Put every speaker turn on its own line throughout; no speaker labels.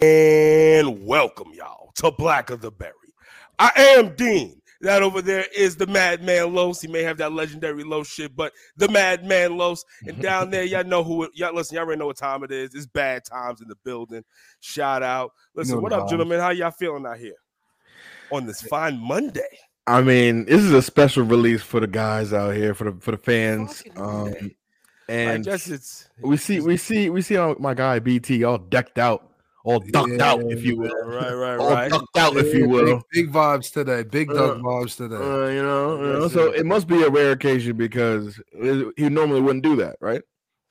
And welcome y'all to Black of the Berry. I am Dean. That over there is the Madman Los. He may have that legendary Los shit, but the Madman Los. And down there, y'all know who. Y'all listen. Y'all already know what time it is. It's bad times in the building. Shout out. Listen,
know
what
the
up,
vibes.
gentlemen? How y'all feeling out here on this fine Monday?
I mean, this is a special release for the guys out here, for the for the fans. Um,
Monday. I
and
guess it's
we see we see we see all my guy BT all decked out, all ducked out, if you will,
right, right,
all
right.
ducked out, if you will.
Big, big vibes today. Big dog
Uh,
vibes today.
Uh, you know, you know, so
it.
it must be a rare occasion because it- he normally wouldn't do that, right?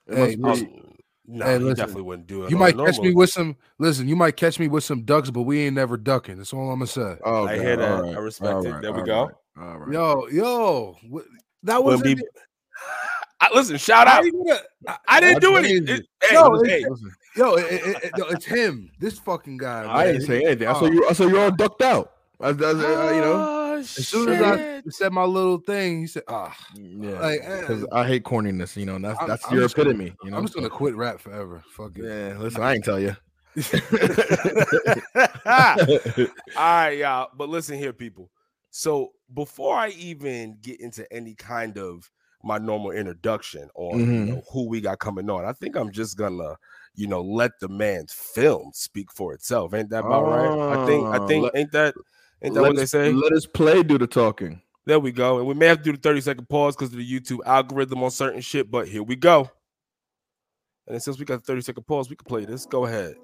It
Hey,
must be-
no,
Hey, listen,
definitely wouldn't do it.
you might
a
catch me with some. Listen, you might catch me with some ducks, but we ain't never ducking. That's all I'm gonna say.
oh,
I hear that.
all
I respect it.
all
There we go.
right, All right.
Yo, yo, that was
Wouldn't be- I, listen, shout out. I, I didn't do
That's
anything.
crazy.
It- hey,
No,
hey,
it's- Yo, it, it, it- yo, it's him. This fucking guy.
I
man.
didn't say anything. I saw
Oh.
you. I saw you all ducked out. I, I, I- you know.
Oh,
As soon as I said my little thing, he said, "Ah,
Yeah,
Like, eh,
because I hate corniness. You know, and that's
I'm-
that's
I'm
your
gonna-
epitome. You know,
I'm just gonna quit rap forever. Fuck it."
Yeah, listen, I ain't tell you.
All right, y'all. But listen here, people. So before I even get into any kind of my normal introduction or you
Mhm.
know, who we got coming on, I think I'm just gonna, you know, let the man's film speak for itself. Ain't that about right? I think. I
Oh,
think.
let-
ain't that? Ain't that what they
us-
say?
Let us play do the talking.
There we go. And we may have to do the 30 second pause because of the YouTube algorithm on certain shit, but here we go. And then since we got the 30 second pause, we can play this. Go ahead.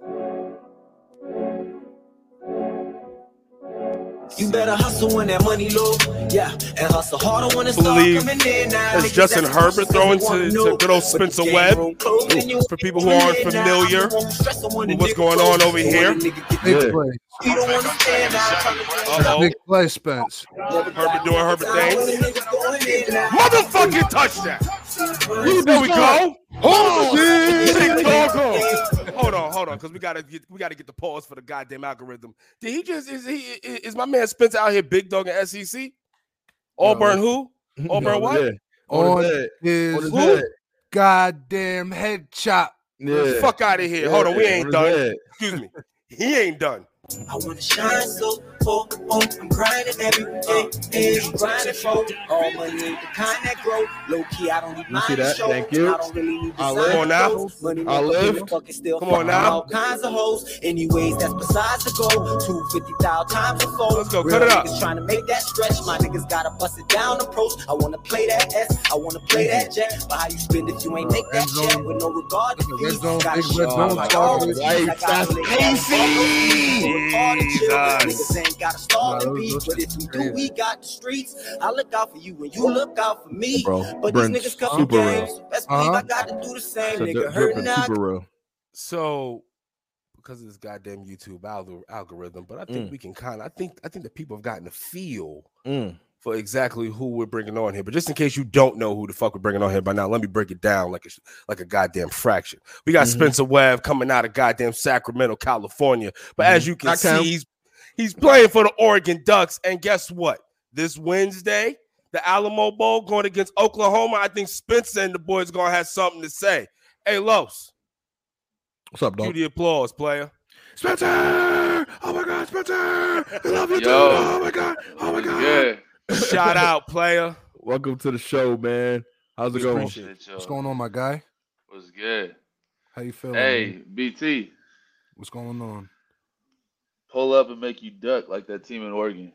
You better hustle when that money low, yeah, and hustle harder when it's start
Believe
coming in. Now,
Justin Herbert throwing
wanna
to- to good old Spencer Webb.
room closed and you
For people who aren't familiar
I won't stress on when
with what's going on over here.
the
Big play,
You don't understand.
Uh-oh.
big play, Spence.
Herbert doing Herbert things.
Niggas going in now.
Motherfucking touchdown. There we go. Big doggone. Hold on, hold on, because we gotta get we gotta get the pause for the goddamn algorithm. Did he just is he is is my man Spencer out here big dog in SEC? Auburn who? Auburn what?
Yeah.
On
On his head.
his
On his
Who?
goddamn head chop.
Yeah.
Fuck out of here. Hold on, we ain't done. Excuse me. He ain't done.
I wanna shine so oh, oh, I'm grinding every day, day, grinding for all money ain't the kind that grow. Low key, I don't need
You see that?
show.
Thank you.
I don't really need
I'll live.
Come on now.
Money
I'll live.
fucking still
Come on now.
All kinds of hoes. Anyways, that's besides the goal. Two fifty thousand times a fold.
Let's go.
Real
Cut it up.
Trying to make that stretch. My niggas gotta bust it down approach. I wanna play that S. I wanna play that mm-hmm. jet. But how you spend if you ain't make that
zone.
with no regard to
That's a red zone, big red zone
my
talk.
Own
Right,
I gotta
that's
really
Casey.
Jesus.
Niggas ain't gotta start
Nah,
the
those-
but if we do, we got the streets. I look out for you and you look out for me.
Bro,
But
Brent's
these niggas come
super
games.
real.
Best believe
Uh-huh.
I got to do the same.
So
Nigga
Drip-
hurting
Drip
now.
super real.
So because of this goddamn YouTube algorithm, but I think
Mm.
we can kind of I think I think that people have gotten a feel
Mm.
For exactly who we're bringing on here. But just in case you don't know who the fuck we're bringing on here by now, let me break it down like a like a goddamn fraction. We got
Mhm.
Spencer Webb coming out of goddamn Sacramento, California. But as you can
Sacktown.
see, he's he's playing for the Oregon Ducks. And guess what? This Wednesday, the Alamo Bowl going against Oklahoma. I think Spencer and the boys gonna have something to say. Hey, Los,
What's up,
cue
dog?
the applause, player.
Spencer! Oh my God, Spencer! I love you, dude.
Yo.
Oh my God! Oh my God!
Yeah.
Shout out, player.
Welcome to the show, man. How's it
We
going?
appreciate
What's going on, my guy?
What's good?
How you feeling?
Hey,
man?
BT,
what's going on?
pull up and make you duck like that team in Oregon.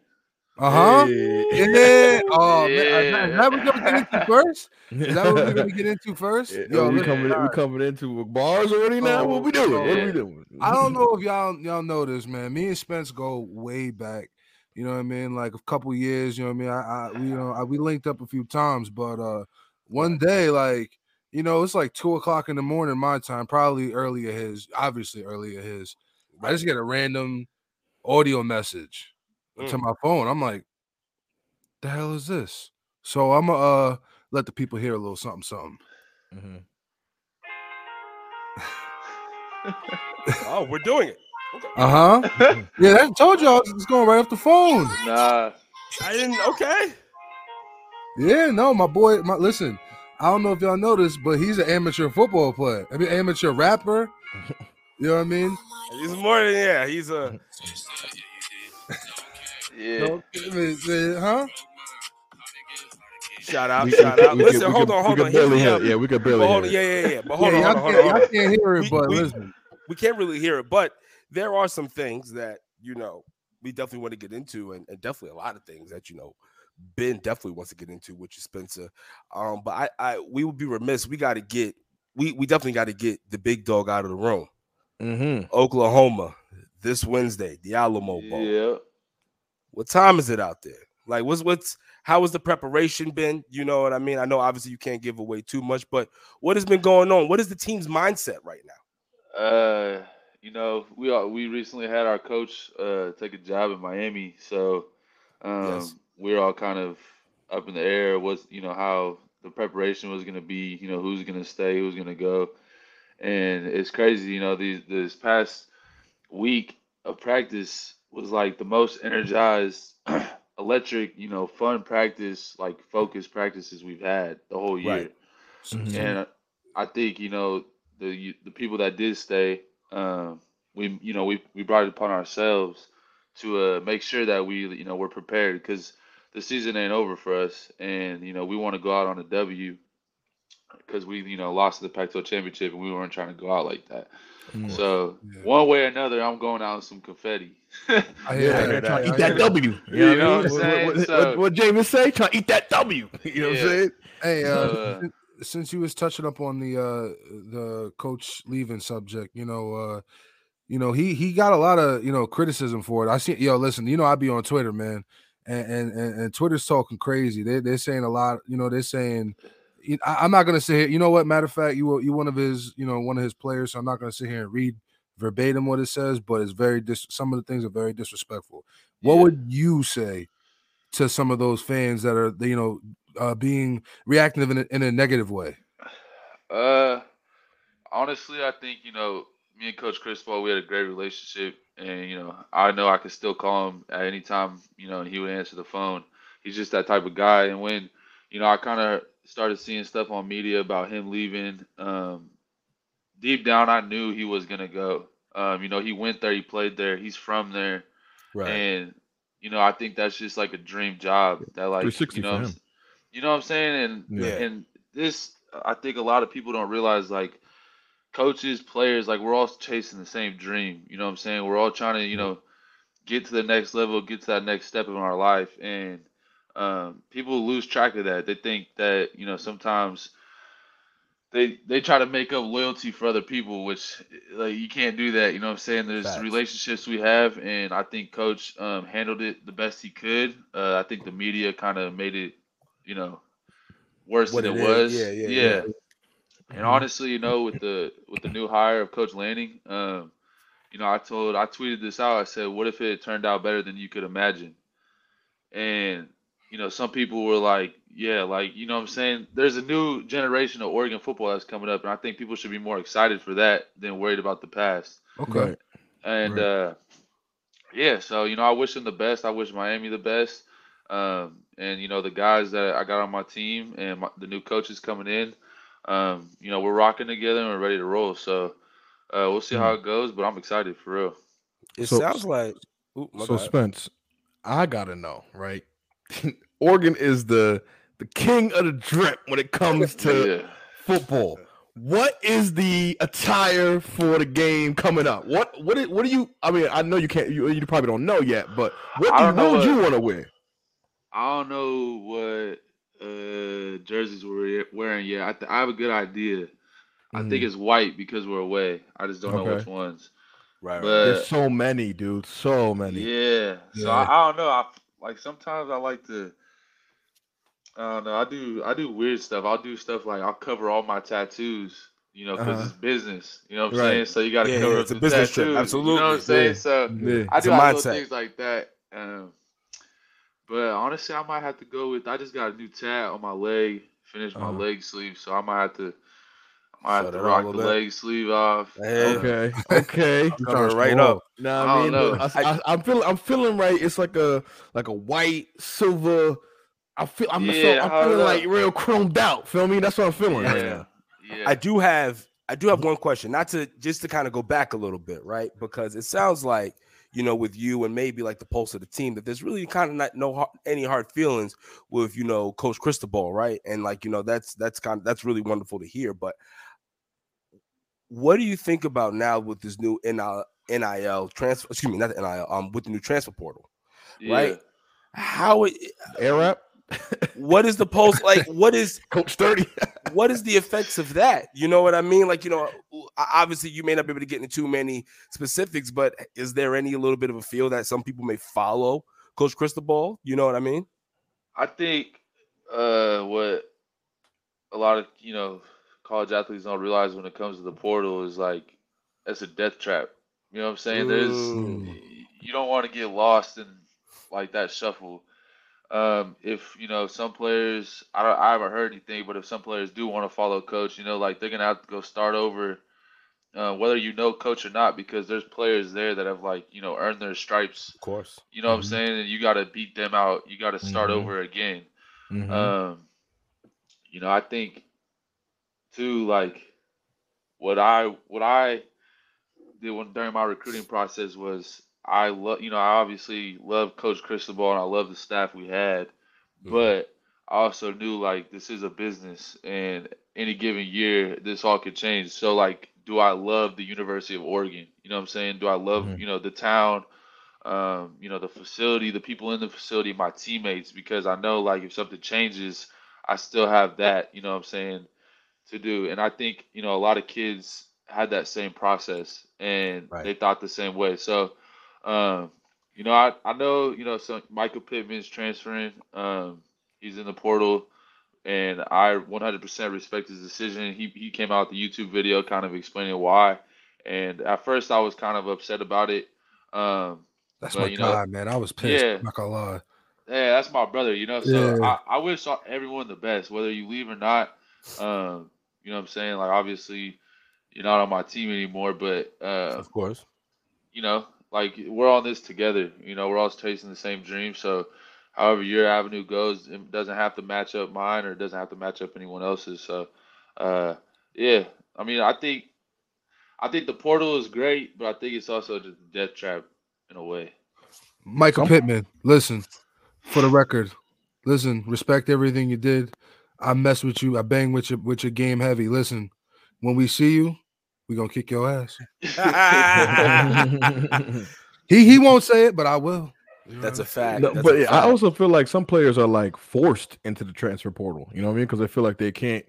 Uh huh.
Hey.
Yeah. Oh man, is that- is
Yeah.
that what we're gonna get into first? Is that what we're gonna get into first?
Yeah,
Yo,
we
listen,
coming, we coming into with bars already now. what we doing? What
Yeah.
we doing?
I don't know if y'all y'all know this, man. Me and Spence go way back. You know what I mean? Like a couple years. You know what I mean? I, I we you know I, we linked up a few times, but uh one day like you know it's like two o'clock in the morning my time, probably earlier his, obviously earlier his. I just get a random audio message to
Mm.
my phone. I'm like, the hell is this? So I'm gonna uh let the people hear a little something something.
Mhm.
Oh, we're doing it.
Uh huh. yeah, that told y'all it's going right off the phone.
Nah,
I didn't. Okay.
Yeah, no, my boy. My listen, I don't know if y'all know this, but he's an amateur football player. I mean, amateur rapper. You know what I mean?
He's more than yeah. He's a
Yeah.
No, huh?
shout out,
We-
shout out.
we
Listen,
could- we
hold
could-
on, hold
we
on.
could
Hear
barely
me
hear
out.
it. Yeah, we could barely
hold
hear
yeah,
it.
yeah, yeah. But hold
yeah,
on, hold on, hold
can't,
on, hold
can't hear it,
We-
but
we-
listen.
we can't really hear it, but there are some things that you know we definitely want to get into, and, and definitely a lot of things that you know Ben definitely wants to get into, which is Spencer. Um, but I, I we would be remiss. We got to get we we definitely got to get the big dog out of the room.
Mm-hmm.
Oklahoma this Wednesday, the Alamo Bowl.
Yeah.
What time is it out there? Like, what's what's how has the preparation been? You know what I mean? I know obviously you can't give away too much, but what has been going on? What is the team's mindset right now?
Uh, you know, we are, we recently had our coach uh take a job in Miami, so um
Yes.
we're all kind of up in the air. Was you know how the preparation was going to be? You know, who's going to stay, who's going to go, and it's crazy. You know, these this past week of practice was like the most energized, electric, you know, fun practice, like focused practices we've had the whole year.
Right.
Mhm.
And I think you know the the people that did stay, um, we you know we we brought it upon ourselves to uh, make sure that we you know we're prepared because the season ain't over for us, and you know we want to go out on a W because we you know lost the Pac-12 championship and we weren't trying to go out like that. So
Yeah.
one way or another, I'm going out with some confetti.
I
Yeah, trying to eat that W. You
You
know
know
what I
what
mean?
I'm
What,
saying?
what, what,
So-
what James say? Trying to eat that W. You know what I'm saying?
Hey, uh,
So, uh,
sin- since you was touching up on the uh the coach leaving subject, you know, uh, you know, he he got a lot of you know criticism for it. I see, yo, listen, you know, I be on Twitter, man, and and and, Twitter's talking crazy. They they're saying a lot, you know, they're saying. I, I'm not gonna say it. You know what? Matter of fact, you were you one of his, you know, one of his players. So I'm not gonna sit here and read verbatim what it says, but it's very dis- some of the things are very disrespectful. What
Yeah.
would you say to some of those fans that are, you know, uh, being reactive in a, in a negative way?
Uh, honestly, I think you know me and Coach Cristobal, we had a great relationship, and you know I know I could still call him at any time, you know, and he would answer the phone. He's just that type of guy. And when you know I kind of started seeing stuff on media about him leaving, um, deep down I knew he was gonna go. Um, you know, he went there, he played there, he's from there, and you know I think that's just like a dream job that like
360
you know
for
what I'm
him.
s- you know what I'm saying and
Yeah.
and this I think a lot of people don't realize like coaches players like we're all chasing the same dream you know what I'm saying we're all trying to you know get to the next level get to that next step in our life and um, people lose track of that they think that you know sometimes they they try to make up loyalty for other people, which like you can't do that. You know what I'm saying? There's
Facts.
relationships we have, and I think Coach um, handled it the best he could. Uh, I think the media kind of made it, you know, worse
What
than
it
it,
is.
was.
Yeah, yeah, yeah.
And honestly, you know, with the with the new hire of Coach Lanning, um, you know, I told I tweeted this out. I said, "What if it turned out better than you could imagine?" And you know, some people were like, "Yeah, like you know, what I'm saying there's a new generation of Oregon football that's coming up, and I think people should be more excited for that than worried about the past."
Okay.
And
Right.
uh, yeah, so you know, I wish them the best. I wish Miami the best. Um, and you know, the guys that I got on my team and my, the new coaches coming in, um, you know, we're rocking together and we're ready to roll. So uh, we'll see how it goes, but I'm excited for real.
It
So-
sounds like. Ooh,
So
bad.
Spence, I gotta know, right? Oregon is the the king of the drip when it comes to
yeah.
football. What is the attire for the game coming up? What what is, what do you? I mean, I know you can't. You, you probably don't know yet, but what, do,
don't
what would you want to wear?
I don't know what uh, jerseys we're wearing yet. I, th- I have a good idea. I think it's white because we're away. I just don't know
Okay.
which ones.
Right, right.
But
There's so many, dude. So many.
Yeah. So
Yeah.
I, I don't know. I like sometimes I like to. I don't know. I do. I do weird stuff. I'll do stuff like I'll cover all my tattoos. You know, because
Uh-huh.
it's business. You know what I'm
Right.
saying? So you got to
Yeah,
cover
yeah,
up
it's a
the
business trip,
tattoos, You know
absolutely.
what I'm saying?
Yeah.
So
Yeah.
I
It's
do
a
have little
mindset.
things like that. Um, but honestly, I might have to go with. I just got a new tat on my leg. Finished my
Uh-huh.
leg sleeve, so I might have to. I might have to rock the
up.
leg sleeve off.
Hey,
Okay. Okay.
Cover it right up.
Nah,
I
I
don't
mean,
know.
look, I, I, am feeling, I'm feeling right. It's like a, like a white, silver. I feel, I'm, so, I'm feeling like real chromed out. Feel me? That's what I'm feeling right
Yeah.
now.
Yeah.
I do have I do have one question, not to just to kind of go back a little bit, right? Because it sounds like you know, with you and maybe like the pulse of the team, that there's really kind of not no har- any hard feelings with you know Coach Cristobal, right? And like you know, that's that's kind of that's really wonderful to hear. But what do you think about now with this new NIL, NIL transfer? Excuse me, not the NIL, um, with the new transfer portal, right? How it,
Air up?
what is the post like? What is
Coach Sturdy.
what is the effects of that? You know what I mean? Like, you know, o- obviously you may not be able to get into too many specifics, but is there any a little bit of a feel that some people may follow Coach Cristobal? You know what I mean?
I think uh, what a lot of you know college athletes don't realize when it comes to the portal is like it's a death trap. You know what I'm saying? There's
Mm.
you don't want to get lost in like that shuffle. Um, if you know some players, I don't, I haven't heard anything, but if some players do want to follow coach, you know, like they're gonna have to go start over, uh, whether you know coach or not, because there's players there that have like you know earned their stripes.
Of course.
You know what I'm
Mhm.
saying? And you got to beat them out. You got to start
Mhm.
over again.
Mhm.
Um, you know, I think too, like what I what I did when during my recruiting process was I love you know I obviously love Coach Cristobal and I love the staff we had,
Mhm.
but I also knew like this is a business and any given year this all could change. So like, do I love the University of Oregon? You know what I'm saying? Do I love
Mhm.
you know the town? um, you know, the facility, the people in the facility, my teammates, because I know like if something changes, I still have that, you know what I'm saying, to do. And I think, you know, a lot of kids had that same process and
Right.
they thought the same way. So, um, you know, I, I know, you know, some Michael Pittman's transferring. Um, he's in the portal and I 100% respect his decision. He, he came out with the YouTube video kind of explaining why. And at first I was kind of upset about it. Um,
That's
But,
my
you know,
guy, man. I was pissed.
yeah.
I'm not gonna lie.
yeah, that's my brother, you know. So
Yeah.
I, I wish everyone the best, whether you leave or not. Um, you know what I'm saying? Like obviously you're not on my team anymore, but uh,
Of course.
you know, like we're on this together. You know, we're all chasing the same dream. So however your avenue goes, it doesn't have to match up mine or it doesn't have to match up anyone else's. So uh yeah. I mean I think I think the portal is great, but I think it's also just a death trap in a way.
Michael
Some-
Pittman, listen, for the record, listen, respect everything you did. I mess with you. I bang with your with your game heavy. Listen, when we see you, we gonna kick your ass. He he won't say it, but I will. You
That's a fact.
No,
That's
but
a
I
fact.
also feel like some players are like forced into the transfer portal. You know what I mean? Because they feel like they can't,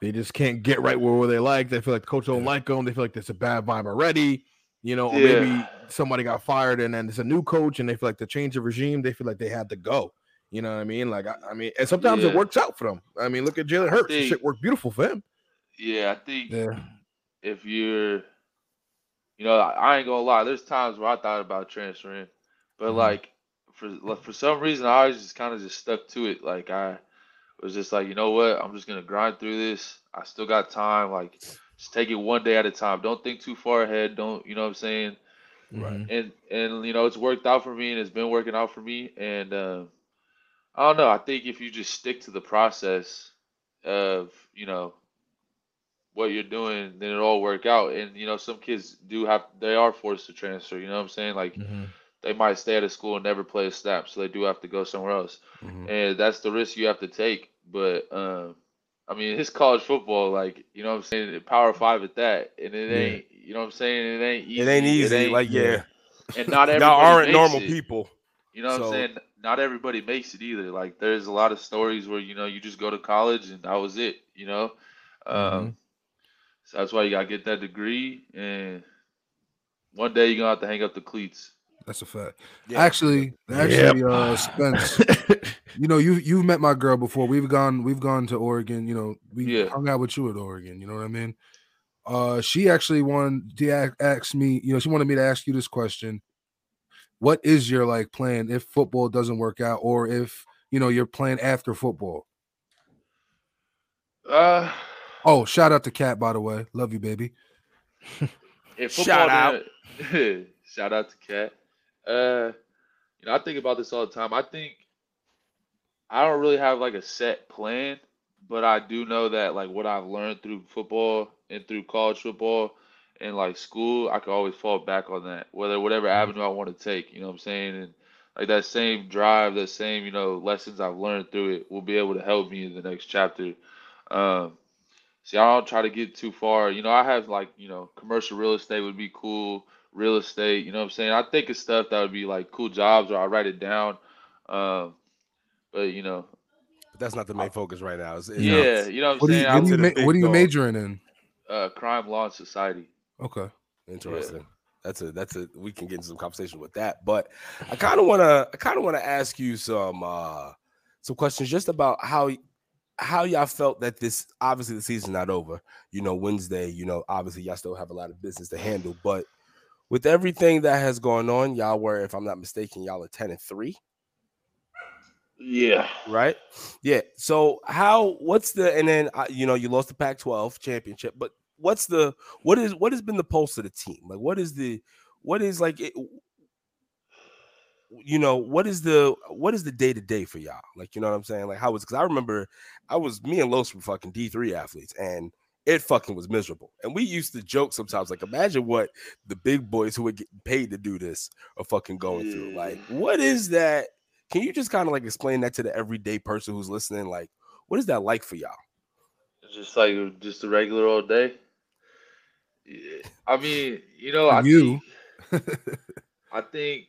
they just can't get right where they like. They feel like the coach don't
Yeah.
like them. They feel like there's a bad vibe already. You know, or
Yeah.
maybe somebody got fired and then it's a new coach and they feel like the change of regime. They feel like they had to go. You know what I mean? Like I, I mean, and sometimes it works out for them. I mean, look at Jalen Hurts. The
think-
shit worked beautiful for him.
Yeah, I think
Yeah.
if you're, you know, I, I ain't gonna lie. There's times where I thought about transferring, but
Mhm.
like for for some reason, I was just kind of just stuck to it. Like I was just like, you know what? I'm just gonna grind through this. I still got time. Like just take it one day at a time. Don't think too far ahead. Don't you know what I'm saying?
Right.
and and you know it's worked out for me and it's been working out for me and uh, I don't know I think if you just stick to the process of you know what you're doing then it'll all work out and you know some kids do have they are forced to transfer you know what I'm saying like
Mhm.
They might stay at a school and never play a snap so they do have to go somewhere else
Mhm.
and that's the risk you have to take but um I mean it's college football like you know what I'm saying power five at that and it
Yeah.
ain't you know what I'm saying it ain't easy
It ain't easy. like, yeah.
and not everybody
Y'all aren't
makes
normal
it.
people.
You know what
So-
I'm saying? Not everybody makes it either. Like there's a lot of stories where you know you just go to college and that was it. You know, um,
Mm-hmm.
so that's why you gotta get that degree, and one day you're gonna have to hang up the cleats.
That's a fact.
Yeah.
Actually, actually, uh, Spence, you know, you you've met my girl before. We've gone, we've gone to Oregon. You know, we
Yeah.
hung out with you at Oregon. You know what I mean? Uh, she actually wanted to ask me. You know, she wanted me to ask you this question: What is your like plan if football doesn't work out, or if you know you're playing after football?
Uh,
Oh, shout out to Cat, by the way. Love you, baby.
if
Shout
football didn't- shout out to Cat. Uh, you know, I think about this all the time. I think I don't really have like a set plan, but I do know that like what I've learned through football and through college football and like school, I can always fall back on that. Whether whatever avenue I want to take, you know what I'm saying? And like that same drive, that same, you know, lessons I've learned through it will be able to help me in the next chapter. Um see I don't try to get too far. You know, I have like, you know, commercial real estate would be cool, real estate, you know what I'm saying? I think of stuff that would be like cool jobs or I write it down. Um but you know,
But that's not the main focus right now. It's, it's
yeah, you know what I'm
What do you,
saying?
what do you, ma- what are you majoring in?
uh, crime law and society.
Okay.
Interesting. That's a that's a we can get into some conversation with that. But I kind of want to I kind of want to ask you some uh some questions just about how how y'all felt that this obviously the season's not over. You know, Wednesday, you know, obviously y'all still have a lot of business to handle, but with everything that has gone on, y'all were, if I'm not mistaken, y'all are 10 and 3,
Yeah.
right? Yeah. So how what's the and then uh, you know, you lost the Pac-12 championship, but what's the what is what has been the pulse of the team? Like what is the what is like it, you know what is the what is the day to day for y'all like you know what i'm saying like how was because i remember i was me and los were fucking d3 athletes and it fucking was miserable and we used to joke sometimes like imagine what the big boys who are getting paid to do this are fucking going through like what is that can you just kind of like explain that to the everyday person who's listening like what is that like for y'all
just like uh, just a regular old day. I mean, you know, I
You.
think, I think.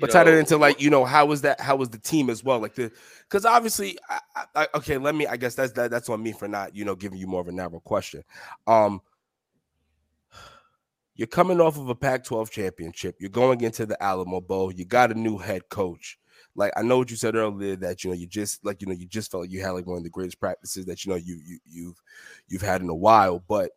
But tie that
know,
into like you know how was that how was the team as well? Like the because obviously I, I, I- okay let me i guess that's that, that's on me for not you know giving you more of a narrow question. Um you're coming off of a pac 12 championship. You're going into the alamo bowl. You got a new head coach. Like i know what you said earlier that you know you just like you know you just felt like you had like one of the greatest practices that you know you, you you've you've had in a while but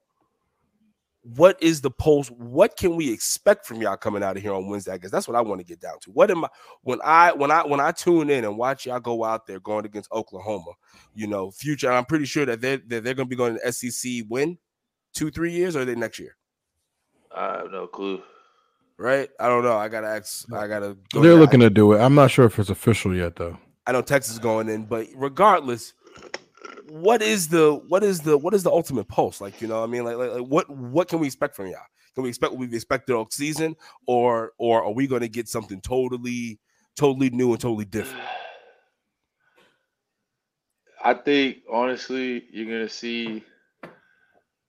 what is the post? What can we expect from y'all coming out of here on Wednesday? I guess that's what I want to get down to. What am I when I when I when I tune in and watch y'all go out there going against Oklahoma? You know, future. I'm pretty sure that they're they're, they're going to be going to SEC win two three years or are they next year,
I have no clue.
right? I don't know. I gotta ask. I gotta. Go
They're
to-
looking to do it. I'm not sure if it's official yet, though.
I know Texas is going in, but regardless, what is the what is the what is the ultimate pulse? Like, you know, what I mean, like, like, like what what can we expect from y'all? Can we expect what we've expected all season, or or are we going to get something totally totally new and totally different?
I think honestly, you're gonna see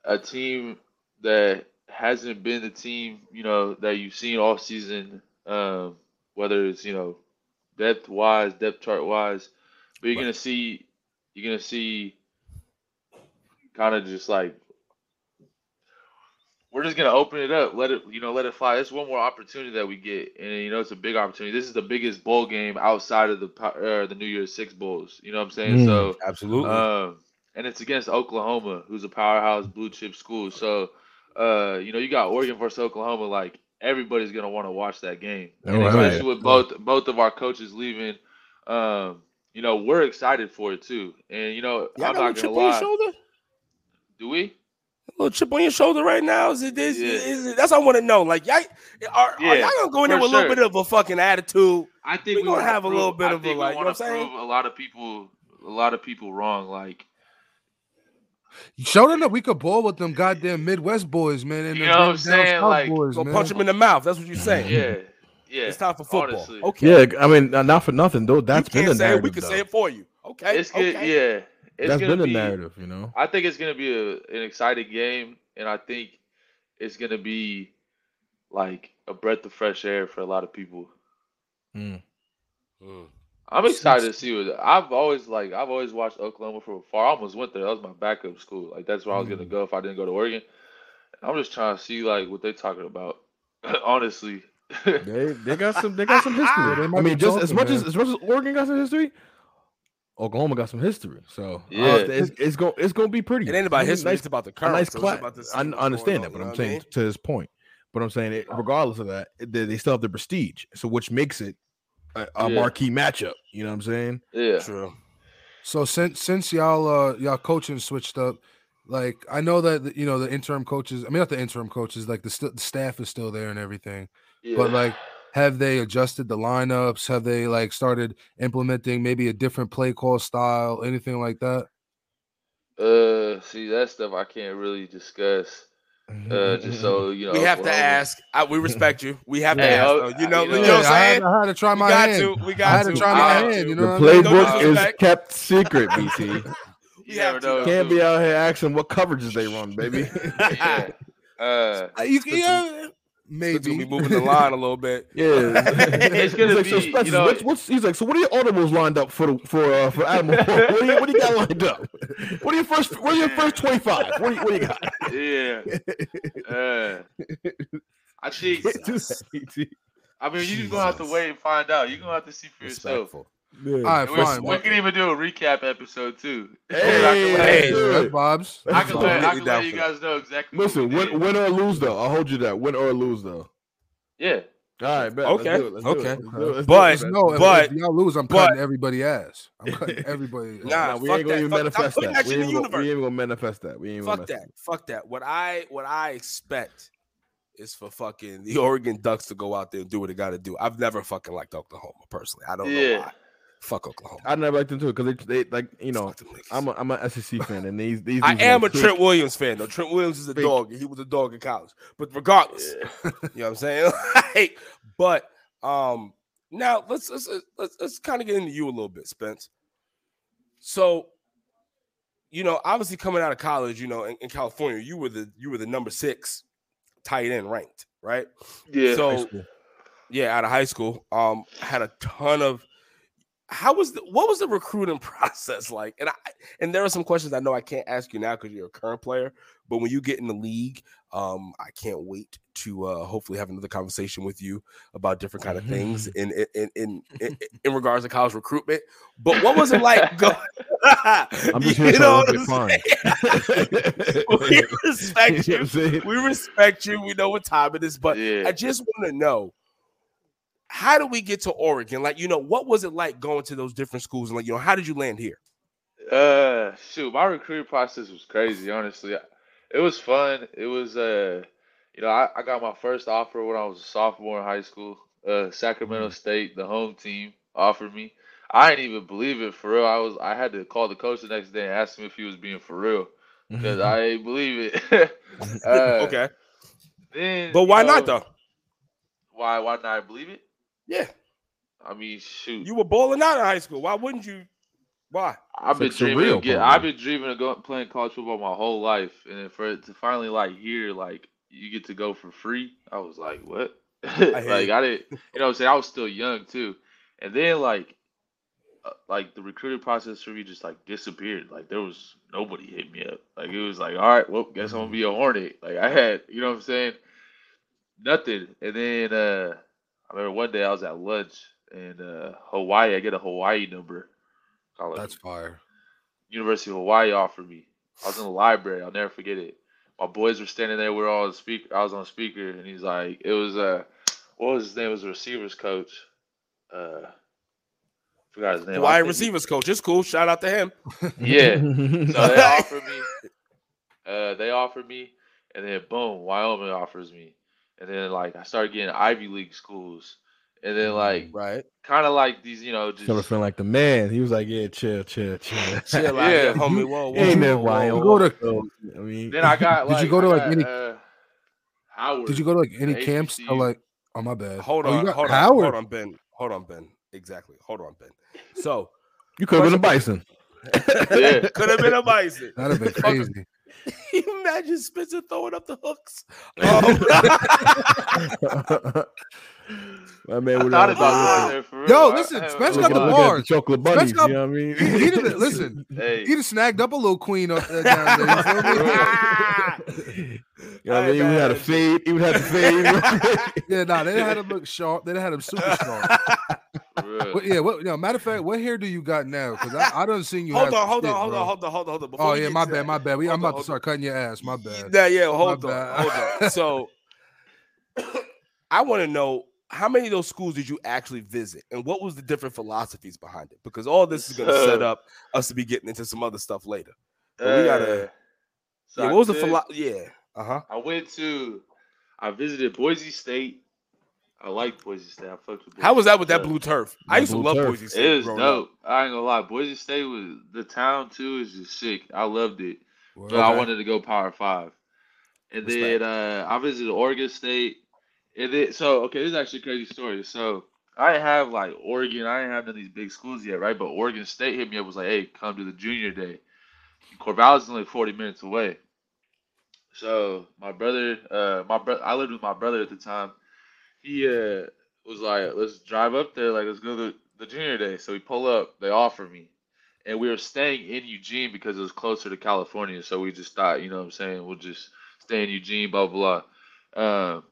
a team that hasn't been the team you know that you've seen all season. Um, whether it's you know depth wise, depth chart wise, but you're
Right.
gonna see you're gonna see kind of just like we're just gonna open it up, let it you know let it fly. It's one more opportunity that we get, and you know it's a big opportunity. This is the biggest bowl game outside of the uh, the New Year's Six bowls. You know what I'm saying?
Mm.
So.
Absolutely.
Um, and it's against Oklahoma, who's a powerhouse blue chip school. So, uh, you know, you got Oregon versus Oklahoma. Like everybody's gonna want to watch that game, and
Oh,
especially with both both of our coaches leaving. Um, you know, we're excited for it too. And you know,
y'all
I'm
got
not
little chip
gonna
on your
lie.
shoulder?
Do we?
A little chip on your shoulder right now? Is it this?
Yeah.
Is it, that's what I want to know. Like, y'all, are, are y'all gonna go in there
for
with a little bit of a fucking attitude?
I think
We
we,
gonna
wanna
have a little bit
I
of a,
we
like, you know what I'm saying?
A lot of people, a lot of people wrong. Like,
Show them that we could ball with them goddamn Midwest boys, man. And
You know what I'm
down
saying? Like,
boys,
Go
man.
punch them in the mouth. That's what you're saying.
yeah, yeah.
It's time for football.
honestly.
Okay.
Yeah, I mean, not for nothing though. That's
you
been
can't
the
say it.
narrative.
We can
though.
say it for you. Okay.
It's good.
okay.
Yeah, it's
That's
gonna
been the
be,
narrative, you know.
I think it's gonna be a, an exciting game, and I think it's gonna be like a breath of fresh air for a lot of people.
Mm.
Mm.
I'm excited to see what I've always like. I've always watched Oklahoma from afar. I almost went there. That was my backup school. Like that's where I was gonna go if I didn't go to Oregon. I'm just trying to see like what they're talking about. Honestly,
They they got some they got some history. I mean, just as much as
man.
as much as Oregon got some history, Oklahoma got some history. So uh,
Yeah.
it's it's going it's going to be pretty.
It ain't about
It's
history.
Nice,
it's about the
a
current.
nice
so it's
class.
about
I I understand that,
on,
but I'm
know what I
saying
mean?
to his point. But I'm saying it, regardless of that, they, they still have the prestige. So which makes it a, a
Yeah.
marquee matchup. You know what I'm saying?
yeah.
True.
So since since y'all uh y'all coaching switched up, like I know that you know the interim coaches. I mean, not the interim coaches. Like the, st- the staff is still there and everything.
Yeah.
But like, have they adjusted the lineups? Have they like started implementing maybe a different play call style, anything like that?
Uh, see that stuff I can't really discuss. Uh, just so you know,
we have to ask. I, we respect you. We have to ask.
oh,
though. You know,
you
you
know,
know what I'm
I, had,
saying?
I had to try
We
my
got
hand.
to. We
I
got
had
to.
to try my hand.
to.
You know, what I?
No
playbook is
disrespect.
kept secret, BC.
You
We
never
have to.
know.
Can't be out here asking what coverages they run, baby.
Yeah.
Uh, you,
Spencer-
yeah,
Maybe
maybe
we moving the line a little bit.
Yeah,
It's gonna
He's like, so
be, you know-
what's, what's, he's like, so what are your audibles lined up for the, for uh, for Adam? what, do you, what do you got lined up? What are your first? What are your first twenty five? What do you, what do you got?
yeah. Uh, I think. I mean, you're gonna have to wait and find out. You're gonna have to see for yourself.
Respectful.
All right,
And we're-
fine.
we can even do a recap episode too.
Hey,
I can let,
hey,
Bob's.
I can let, I can let you guys know exactly. what
Listen,
we
win,
did.
win or lose though. I'll hold you that. Win or lose though.
Yeah.
All right, bet.
Okay,
Let's do it. Let's do it.
okay.
Let's do it. Let's
But-
do it.
No,
But-
if y'all lose, I'm
but-
cutting everybody ass. I'm cutting everybody. ass.
Nah,
Nah, we ain't gonna even manifest that.
that
We
shit
ain't,
the
gonna, we ain't gonna manifest that. We ain't
Fuck
gonna
that. Fuck that. What I what I expect is for fucking the Oregon Ducks to go out there and do what they got to do. I've never fucking liked Oklahoma personally. I don't know why. Fuck Oklahoma.
I never liked them too because they, they like you know
Fuck them niggas.
I'm a, I'm an SEC fan and these these.
I am a
like
Trent Williams fan though. Trent Williams is a
Fake.
dog. He was a dog in college. But regardless, you know what I'm saying? Like, but um now let's let's let's, let's kind of get into you a little bit, Spence. So, you know, obviously coming out of college, you know, in, in California, you were the you were the number six tight end ranked, right?
Yeah.
So yeah, out of high school, um, had a ton of. How was the what was the recruiting process like? And I and there are some questions I know I can't ask you now because you're a current player, but when you get in the league, um, I can't wait to uh, hopefully have another conversation with you about different kind of things in in in in, in, in regards to college recruitment. But what was it like? Go-
I'm just
You know what I'm saying? we respect
You know
you.
what I'm saying?
We respect you. We know what time it is, but
yeah.
I just want to know how do we get to Oregon? Like, you know, what was it like going to those different schools? And like, you know, how did you land here?
Uh, shoot, my recruiting process was crazy. Honestly, it was fun. It was uh, you know, I, I got my first offer when I was a sophomore in high school. Uh, Sacramento State, the home team, offered me. I didn't even believe it for real. I was I had to call the coach the next day and ask him if he was being for real because I didn't believe it. uh,
okay.
Then,
But
you
why not though?
Why why not I believe it?
Yeah.
I mean, shoot.
You were balling out of high school. Why wouldn't you? Why?
I've been dreaming
surreal,
of get. I've been dreaming of going playing college football my whole life, and then for it to finally like hear like you get to go for free, I was like, what?
hear
like
you.
I didn't, you know, what I'm saying I was still young too, and then like, uh, like the recruiting process for me just like disappeared. Like there was nobody hit me up. Like it was like, all right, well, guess I'm gonna be a Hornet. Like I had, you know what I'm saying? Nothing, and then uh I remember one day I was at lunch in uh, Hawaii. I get a Hawaii number. Call it
That's fire.
University of Hawaii offered me. I was in the library. I'll never forget it. My boys were standing there. We were all on speaker. I was on speaker, and he's like, "It was uh, what was his name? It was a receivers coach. Uh, forgot his name. I
Hawaii
think he-
receivers coach. It's cool. Shout out to him.
Yeah. So they offered me. Uh, they offered me, and then boom, Wyoming offers me, and then like I started getting Ivy League schools, and then like
Right.
kind of like these, you know, just
Started feeling like the man. He was like, "Yeah, chill, chill, chill."
Chill out
Yeah.
here, homie. Whoa, whoa,
Ain't
whoa,
that
whoa,
Wyoming?
You go to-
I mean,
Then I got
Did you go to, like,
got,
any-
uh, Howard.
Did you go to like any camps? Or like, oh my bad.
Hold
Oh,
on,
you got
hold on,
Howard.
hold on, Ben. Hold on, Ben. Exactly. Hold on, Ben. So
you could have been a bison.
Yeah.
could have been a bison.
That'd have been crazy.
Can you imagine Spencer throwing up the hooks? Um,
My man
I
would
thought
have
about going there.
Yo, listen,
I-
Spence got the
I-
look at
bars.
chocolate bunnies.
got-
you know what I mean?
He, he'd have listen,
Hey,
he'd have snagged up a little queen up there down there. You?
You know what I mean? He would have had a fade. He would have to fade.
Yeah, nah, they had him look sharp. They had him super sharp.
For
yeah, what? You know, matter of fact, what hair do you got now? Because I, I don't seen you.
hold
have
on, hold
shit,
on, hold
bro.
on, hold on, hold on, hold on.
Oh yeah, my bad,
that,
my bad. We, I'm
on,
about to
hold
start cutting your ass. My bad.
Yeah, yeah, hold
My
on,
bad.
hold on. So I want to know how many of those schools did you actually visit, and what was the different philosophies behind it? Because all this is going to set up us to be getting into some other stuff later. But we gotta-
Uh, so
yeah,
I
what was the
did-
philo- Yeah, uh huh.
I went to, I visited Boise State. I like Boise State. I fucked with.
How was that with that blue turf?
That
I used to love
turf.
Boise State.
It was dope.
up.
I ain't gonna lie. Boise State was the town too. Is just sick. I loved it.
Word.
But I wanted to go Power Five, and
Respect.
then uh, I visited Oregon State. And then so okay, this is actually a crazy story. So I have like Oregon. I didn't have none of these big schools yet, right? But Oregon State hit me up was like, "Hey, come to the junior day." Corvallis is only forty minutes away. So my brother, uh, my brother, I lived with my brother at the time. He uh was like, "Let's drive up there. Like, let's go to the junior day." So we pull up. They offer me, and we were staying in Eugene because it was closer to California. So we just thought, you know, what I'm saying, we'll just stay in Eugene, blah blah. blah. Um,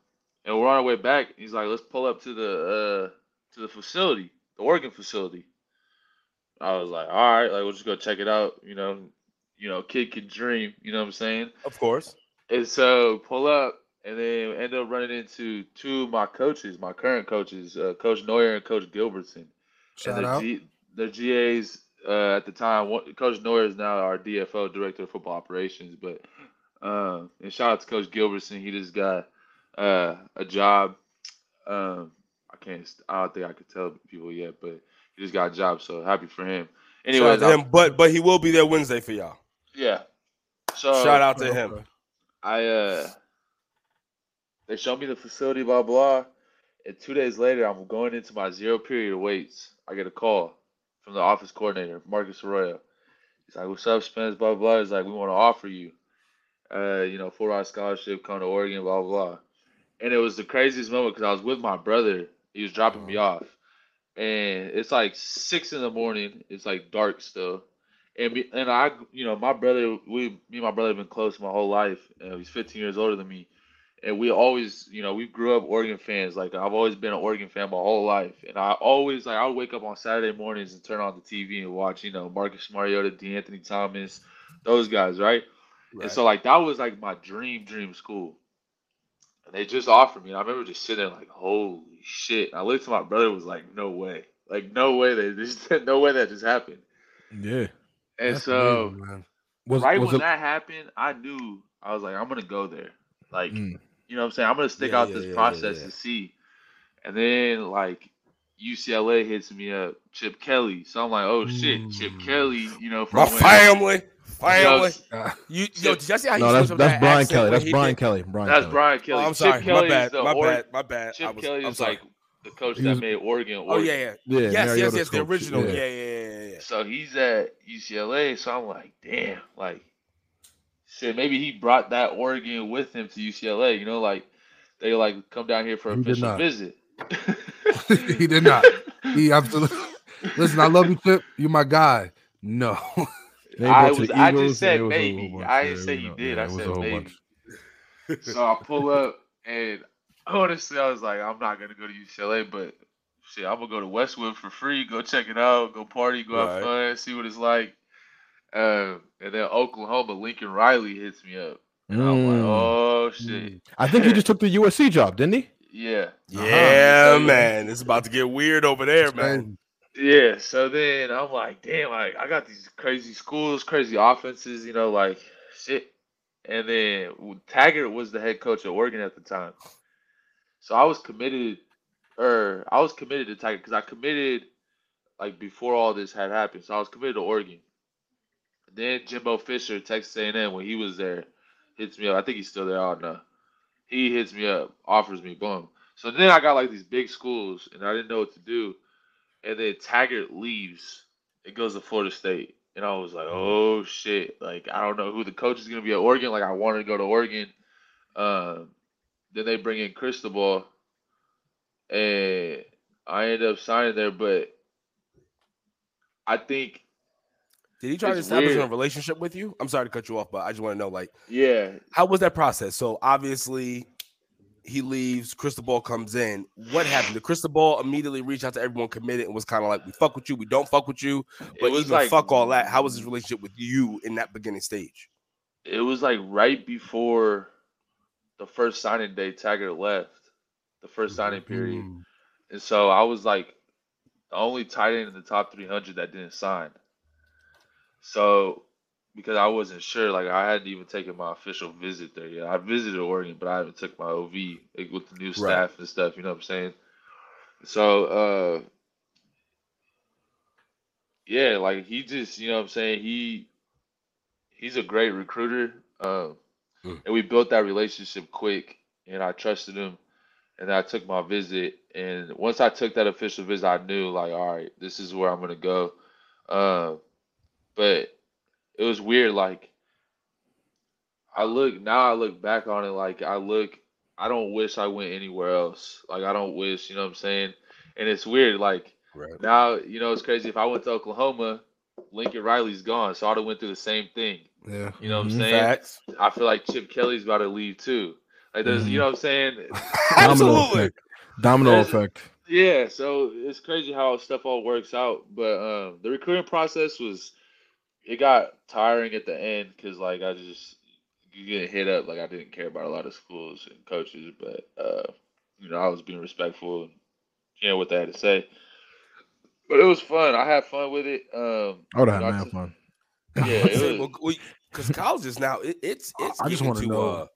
and we're on our way back. He's like, "Let's pull up to the uh to the facility, the Oregon facility." I was like, "All right, like we'll just go check it out." You know, you know, kid can dream. You know what I'm saying?
Of course.
And so pull up, and then end up running into two of my coaches, my current coaches, uh, Coach Neuer and Coach Gilbertson.
Shout
and the
out.
G, the GAs uh, at the time. One, Coach Neuer is now our DFO, Director of Football Operations. But uh, and shout out to Coach Gilbertson. He just got uh, a job. Um, I can't. I don't think I could tell people yet, but he just got a job. So happy for him.
Shout
Anyway,
out to him, but but he will be there Wednesday for y'all.
yeah. So
Shout out to him.
I uh they showed me the facility, blah blah. And two days later I'm going into my zero period of weights. I get a call from the office coordinator, Marcus Arroyo. He's like, What's up, Spence? Blah blah. He's like, We want to offer you uh, you know, full ride scholarship, come to Oregon, blah blah. And it was the craziest moment because I was with my brother. He was dropping me off. And it's like six in the morning. It's like dark still. And me, and I, you know, my brother, we, me and my brother have been close my whole life. Uh, he's 15 years older than me, and we always, you know, we grew up Oregon fans. Like I've always been an Oregon fan my whole life, and I always like I would wake up on Saturday mornings and turn on the TV and watch, you know, Marcus Mariota, DeAnthony Thomas, those guys, right? And so like that was like my dream, dream school. And they just offered me. And I remember just sitting there like, holy shit. And I looked at my brother was like, no way. Like no way that just no way that just happened.
Yeah.
And
That's
so.
Was
right
was
when
it?
that happened, I knew I was like, I'm gonna go there. Like,
Mm.
You know what I'm saying? I'm gonna stick
Yeah,
out
yeah,
this
yeah, yeah,
process
yeah.
to see. And then like UCLA hits me up, Chip Kelly. So I'm like, oh shit, Chip
Mm.
Kelly, you know, from
My
when-
family,
you know,
family. You yo, did y'all see how he
No, that's that's
that
Brian Kelly. That's Brian
did-
Kelly. Brian
That's
Kelly.
Brian
Oh,
Kelly.
I'm
Chip
sorry.
Kelly
My
is
bad. My
Or-
bad. My bad. I
Chip
was,
Kelly
I'm
is
sorry.
like the coach
He
that made Oregon.
Oh yeah, yeah.
Yeah.
Yes, yes,
Mariota's
yes. The
coach.
original.
Yeah.
Yeah, yeah, yeah, yeah.
So he's at UCLA. So I'm like, damn, like, shit. Maybe he brought that Oregon with him to UCLA. You know, like they like come down here for
He
official visit.
he did not. He absolutely. Listen, I love you, Chip. You're my guy. No.
I was. I just said
it was a whole
maybe. I didn't say you did.
Yeah,
I said
a
maybe. so I pull up, and honestly, I was like, I'm not gonna go to UCLA, but shit, I'm gonna go to Westwood for free. Go check it out. Go party. Go
Right.
have fun. See what it's like. Um, and then Oklahoma, Lincoln Riley hits me up, and I'm like,
Mm.
oh shit,
I think he just took the USC job, didn't he?
yeah.
Yeah,
So,
man. It's about to get weird over there, man.
Yeah, so then I'm like, damn, like I got these crazy schools, crazy offenses, you know, like shit. And then Taggart was the head coach at Oregon at the time, so I was committed, or I was committed to Taggart because I committed like before all this had happened. So I was committed to Oregon. Then Jimbo Fisher, Texas A&M, when he was there, hits me up. I think he's still there. I don't know. He hits me up, offers me, boom. So then I got like these big schools, and I didn't know what to do and then Taggart leaves. It goes to Florida State, and I was like, "Oh shit!" Like I don't know who the coach is gonna be at Oregon. Like I wanted to go to Oregon. Um, then they bring in Cristobal, and I end up signing there. But I think,
Did he try to establish
weird.
a relationship with you? I'm sorry to cut you off, but I just want to know, like,
yeah,
how was that process? So obviously, he leaves. Cristobal comes in. What happened? Did Cristobal immediately reach out to everyone committed and was kind of like, "We fuck with you. We don't fuck with you." But
was
even
like
fuck all that. How was his relationship with you in that beginning stage?
it was like right before the first signing day. Taggart left the first signing period.
Mm.
And so I was like the only tight end in the top 300 that didn't sign. So because I wasn't sure. Like I hadn't even taken my official visit there yet. I visited Oregon, but I haven't took my OV like, with the new staff and stuff. You know what I'm saying? So uh, yeah, like he just, you know what I'm saying? He he's a great recruiter. Um,
Mm.
and we built that relationship quick and I trusted him. And I took my visit and once I took that official visit, I knew like, all right, this is where I'm gonna go. Uh, but it was weird, like I look now I look back on it like I look I don't wish I went anywhere else. Like I don't wish, you know what I'm saying? And it's weird, like
Right.
now, you know, it's crazy. If I went to Oklahoma, Lincoln Riley's gone, so I'd have went through the same thing.
Yeah.
You know what. I'm saying?
Facts.
I feel like Chip Kelly's about to leave too. Like there's, you
Mhm.
know what I'm saying?
Domino
Absolutely.
effect. Domino
There's-
effect.
Yeah, so it's crazy how stuff all works out. But um, the recruiting process was, it got tiring at the end because like I just you get hit up like I didn't care about a lot of schools and coaches, but uh, you know I was being respectful and hearing what they had to say. But it was fun. I had fun with it. Um,
I would have had
I
fun.
yeah, it was,
because college is now it, it's it's.
I just wanna know-
Uh,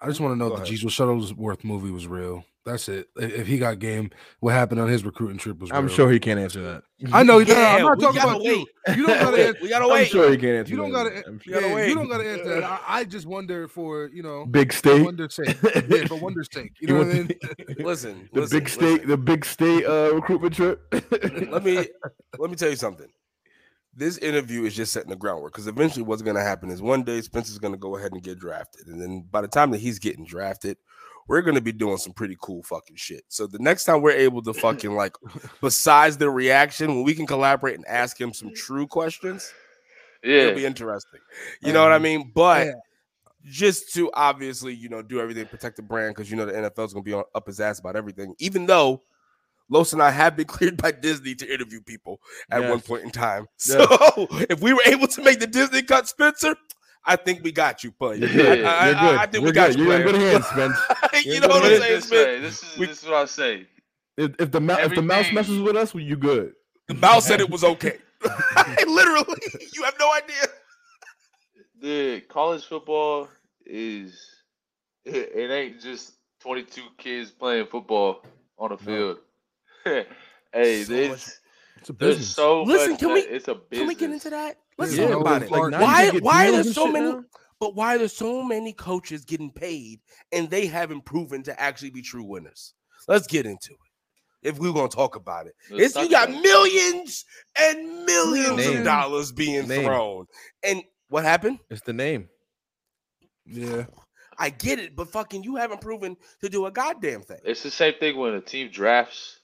I just want to know
Go
if the
ahead.
Jesus Shuttlesworth movie was real. That's it. If if he got game, what happened on his recruiting trip was
I'm
real.
sure he can't answer that.
I know. Yeah,
Yeah,
I'm not talking about you.
wait.
You don't gotta. Answer,
we gotta wait.
I'm sure he can't answer
you don't
that.
gotta.
I'm sure.
gotta.
You don't gotta answer that. I, I just wonder for you know
Big state.
wonder's sake. Yeah, for wonder's sake. You know what I mean?
listen,
the
listen,
big state,
listen.
the big state uh, recruitment trip.
let me let me tell you something. This interview is just setting the groundwork because eventually what's going to happen is one day Spencer's going to go ahead and get drafted, and then by the time that he's getting drafted, we're going to be doing some pretty cool fucking shit. So the next time we're able to fucking like, besides the reaction, when we can collaborate and ask him some true questions,
yeah, it'll
be interesting. You know what I mm-hmm. mean? But
Yeah.
just to obviously, you know, do everything to protect the brand because you know the NFL is going to be on, up his ass about everything, even though. Los and I have been cleared by Disney to interview people at one point in time.
Yes.
So if we were able to make the Disney cut, Spencer, I think we got you, player.
Yeah.
I, I,
You're good.
I think
You're
we got
good.
you,
You're in good hands, Spence.
you know what I'm saying,
this
Spence?
This is
We-
this is what I say.
If, if the mou- if the mouse messes with us, well, you good.
The mouse said it was okay. Literally, you have no idea.
the college football is it, it ain't just 22 kids playing football on a field. hey,
So
there's,
much-
It's a
there's
business.
so
Listen,
much.
can we-
it's a business.
Can we get into that? Let's
Yeah,
talk about it.
like,
why? Why are there so many?
now?
But why are there so many coaches getting paid and they haven't proven to actually be true winners? Let's get into it. If we're gonna talk about it,
Let's
it's you got millions and millions
Name.
of dollars being
Name.
thrown. And what happened?
It's the name.
Yeah.
I get it, but fucking you haven't proven to do a goddamn thing.
It's the same thing when a team drafts.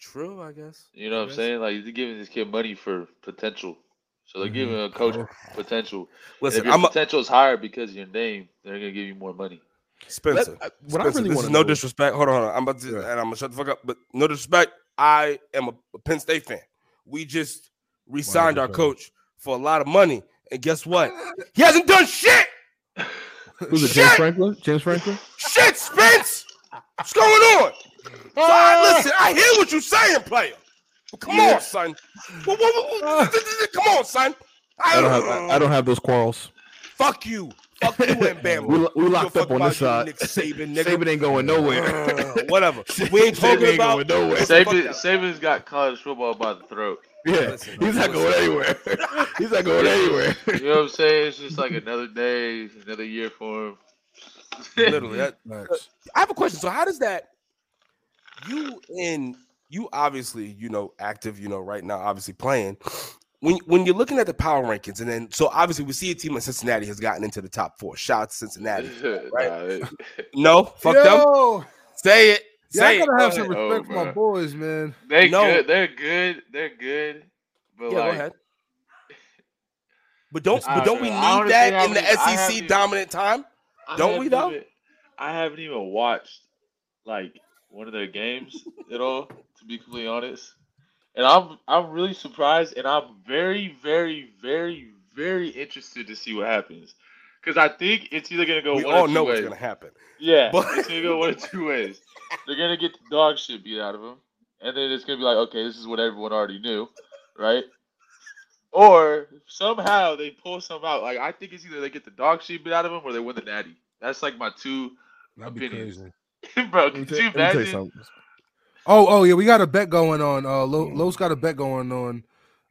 True, I guess.
You know what I'm saying? Like you're giving this kid money for potential. So they're
Mhm.
giving a coach potential. And
Mm-hmm. Listen,
if your
I'm a,
potential is higher because of your name, they're gonna give you more money.
Spencer.
Let- I- what I really
this
want
is
to
no disrespect. Hold on, hold on. I'm about to,
Yeah.
and I'm gonna shut the fuck up. But no disrespect. I am a, a Penn State fan. We just re-signed our coach for a lot of money, and guess what? He hasn't done shit.
Who's it? James
Shit!
Franklin? James Franklin?
Shit, Spence. What's going on? So I listen. I hear what you're saying, player. But come
Yeah.
on, son. What- what- what- what- come on, son.
I don't have. I, I don't have those quarrels.
Fuck you. Fuck you and Bama.
We, we locked up on this
you,
side.
Nick Saban, nigga.
Saban ain't going nowhere.
Uh, whatever. We ain't
Saban
talking
ain't
about.
Going nowhere.
Saban, Saban's got college football by the throat.
Yeah,
Listen,
he's not
listen.
going anywhere. He's not going anywhere.
You know what I'm saying? It's just like another day, another year for him.
Literally, that,
Facts.
I have a question. So how does that you in you obviously, you know, active, you know, right now, obviously playing. When when you're looking at the power rankings, and then so obviously we see a team in Cincinnati has gotten into the top four. Shout out to Cincinnati. right? No, fuck them.
Yo,
Say it.
yeah, I
Say it.
gotta have some respect
Oh,
for my boys, man.
they
No.
good. They're good. They're good. But
Yeah,
like,
go ahead. But don't but
don't
don't we need that in the SEC
haven't even-
dominant time? Don't we, though?
even- I haven't even watched like one of their games at all, to be completely honest. And I'm I'm really surprised, and I'm very, very, very, very interested to see what happens. Because I think it's either gonna go
We
one
all
or two
know
ways.
what's gonna happen.
Yeah,
But-
it's gonna go one of two ways. They're gonna get the dog shit beat out of them, and then it's gonna be like, okay, this is what everyone already knew, right? or somehow they pull some out. Like I think it's either they get the dog shit bit out of them or they win the natty. That's like my two
That'd be
opinions.
crazy.
Bro,
Let
could you
let tell you
imagine?
something.
Oh, oh yeah, we got a bet going on. Uh, Lo, Lo's got a bet going on.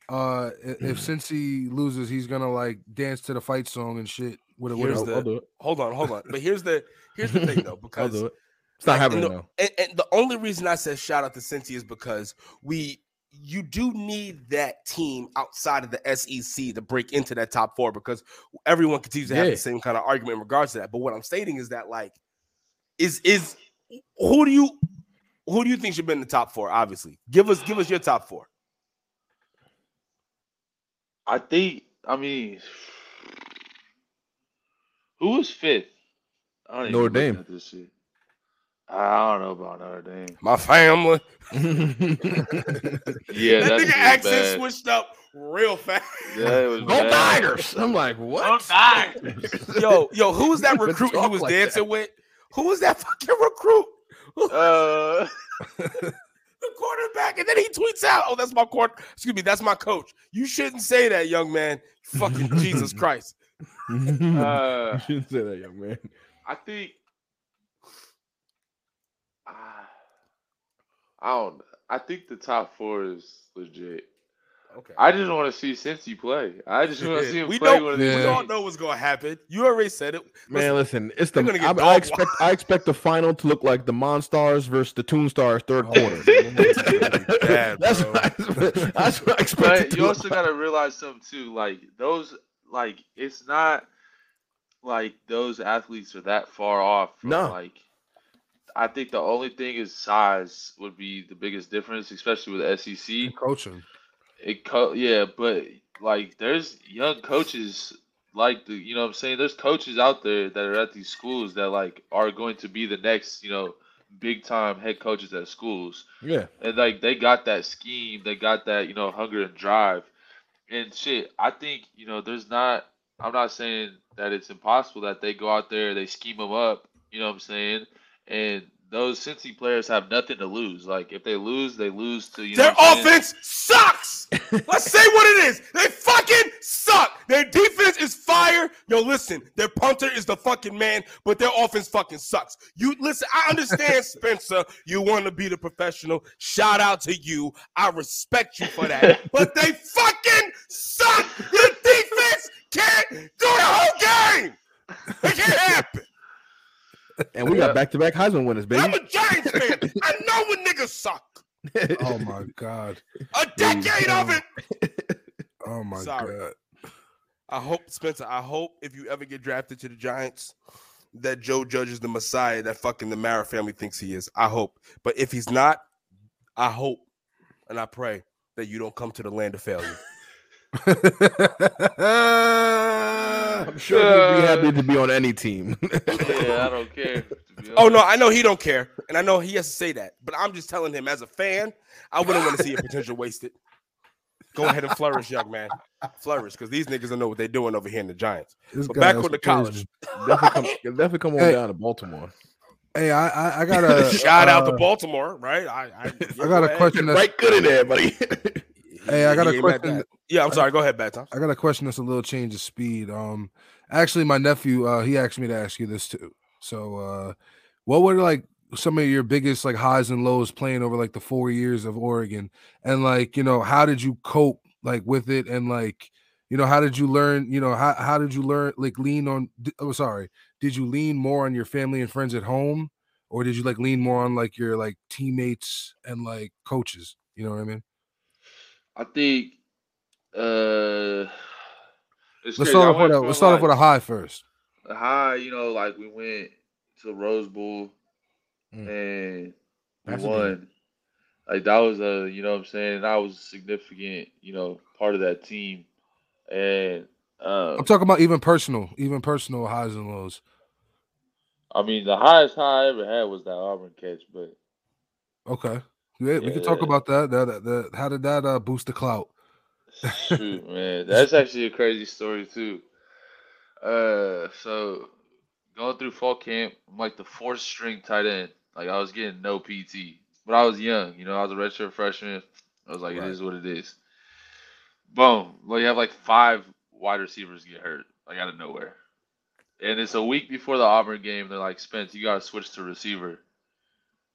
Uh, if since he loses, he's gonna like dance to the fight song and shit. With a, with
Here's
a,
I'll,
the-
I'll do it.
Hold on, hold on. But here's the here's the thing though,
I'll
because
do it. It's not
Like,
happening
and the,
now.
and, and the only reason I said shout out to Cincy is because we you do need that team outside of the SEC to break into that top four because everyone continues to have
Yeah.
the same kind of argument in regards to that. But what I'm stating is that like is is who do you who do you think should be in the top four? Obviously, give us give us your top four.
I think. I mean, who was fifth? I don't
Notre Dame.
This shit. I don't know about Notre Dame.
My family.
Yeah,
that
that's
nigga accent
bad.
switched up real fast.
Yeah, it was
Go
bad.
Tigers! I'm like, what?
Go Tigers!
Yo, yo, who was that recruit you
talk
was
like
dancing with? Who was that fucking recruit?
Uh,
the quarterback, and then he tweets out, "Oh, that's my court. Excuse me, that's my coach." You shouldn't say that, young man. Fucking Jesus Christ.
Uh,
you shouldn't say that, young man.
I think. I don't. I think the top four is legit.
Okay.
I just want to see Cincy play. I just want to see him
we
play
know,
one of
we
these.
Yeah.
all know what's gonna happen. You already said it,
Man, listen, it's the
gonna get
I, I expect I expect the final to look like the Monstars versus the Toonstars third
Oh,
quarter.
bad,
that's, what I, that's what I expect.
But you also
like.
got to realize something too. Like those, like it's not like those athletes are that far off. From,
No.
Like I think the only thing is size would be the biggest difference, especially with the SEC.
coaching.
It co- yeah, but like there's young coaches like the you know what I'm saying there's coaches out there that are at these schools that like are going to be the next, you know, big time head coaches at schools.
yeah.
And like they got that scheme, they got that, you know, hunger and drive. And shit, I think, you know, there's not I'm not saying that it's impossible that they go out there, they scheme them up, you know what I'm saying? And those Cincy players have nothing to lose. Like if they lose, they lose to you know
Their
what I'm saying?
offense sucks. Let's say what it is. They fucking suck. Their defense is fire. Yo, listen, their punter is the fucking man, but their offense fucking sucks. You listen, I understand, Spencer. You want to be the professional. Shout out to you. I respect you for that. but they fucking suck. Your defense can't do the whole game. It can't happen.
And we got back to back Heisman winners, baby.
I'm a Giants fan. I know when niggas suck.
Oh my god.
A decade of it.
Oh my
Sorry.
god.
I hope Spencer. I hope if you ever get drafted to the Giants, that Joe Judge is the Messiah that fucking the Mara family thinks he is. I hope, but if he's not, I hope and I pray that you don't come to the land of failure.
I'm sure he'd be happy to be on any team.
Yeah, I don't care.
oh no. I know he don't care, and I know he has to say that, but I'm just telling him as a fan, I wouldn't want to see a potential wasted. Go ahead and flourish, young man. Flourish, because these niggas don't know what they're doing over here in the Giants.
This
But back
is
on the college.
definitely come, definitely come on
Hey.
down to Baltimore.
Hey, I I, I got a
Shout out to
uh,
Baltimore, right? I I,
I got a question. That's,
Right good in there, buddy.
Hey, I got a
He ain't mad
question.
Yeah, I'm sorry. Go ahead, Bad Tom.
I got a question that's a little change of speed. Um, actually, my nephew, uh, he asked me to ask you this too. So, uh, what were like some of your biggest like highs and lows playing over like the four years of Oregon, and like you know, how did you cope like with it, and like you know, how did you learn? You know, how how did you learn like lean on? Oh, sorry, did you lean more on your family and friends at home, or did you like lean more on like your like teammates and like coaches? You know what I mean?
I think uh it's
Let's
crazy.
Start off with a let's start off with a high first.
a high, you know, like we went to Rose Bowl
Mm.
and we
That's a
won. Like that was a, you know what I'm saying? That was a significant, you know, part of that team. And uh
I'm talking about even personal, even personal highs and lows.
I mean the highest high I ever had was that Auburn catch, but
Okay. Yeah, we can talk about that. That, that, that. How did that uh, boost the clout?
Shoot, man, that's actually a crazy story too. Uh, so going through fall camp, I'm like the fourth string tight end. Like I was getting no PT, but I was young. You know, I was a redshirt freshman. I was like,
Right.
it is what it is. boom. Well, you have like five wide receivers get hurt, like out of nowhere. And it's a week before the Auburn game. They're like, Spence, you got to switch to receiver.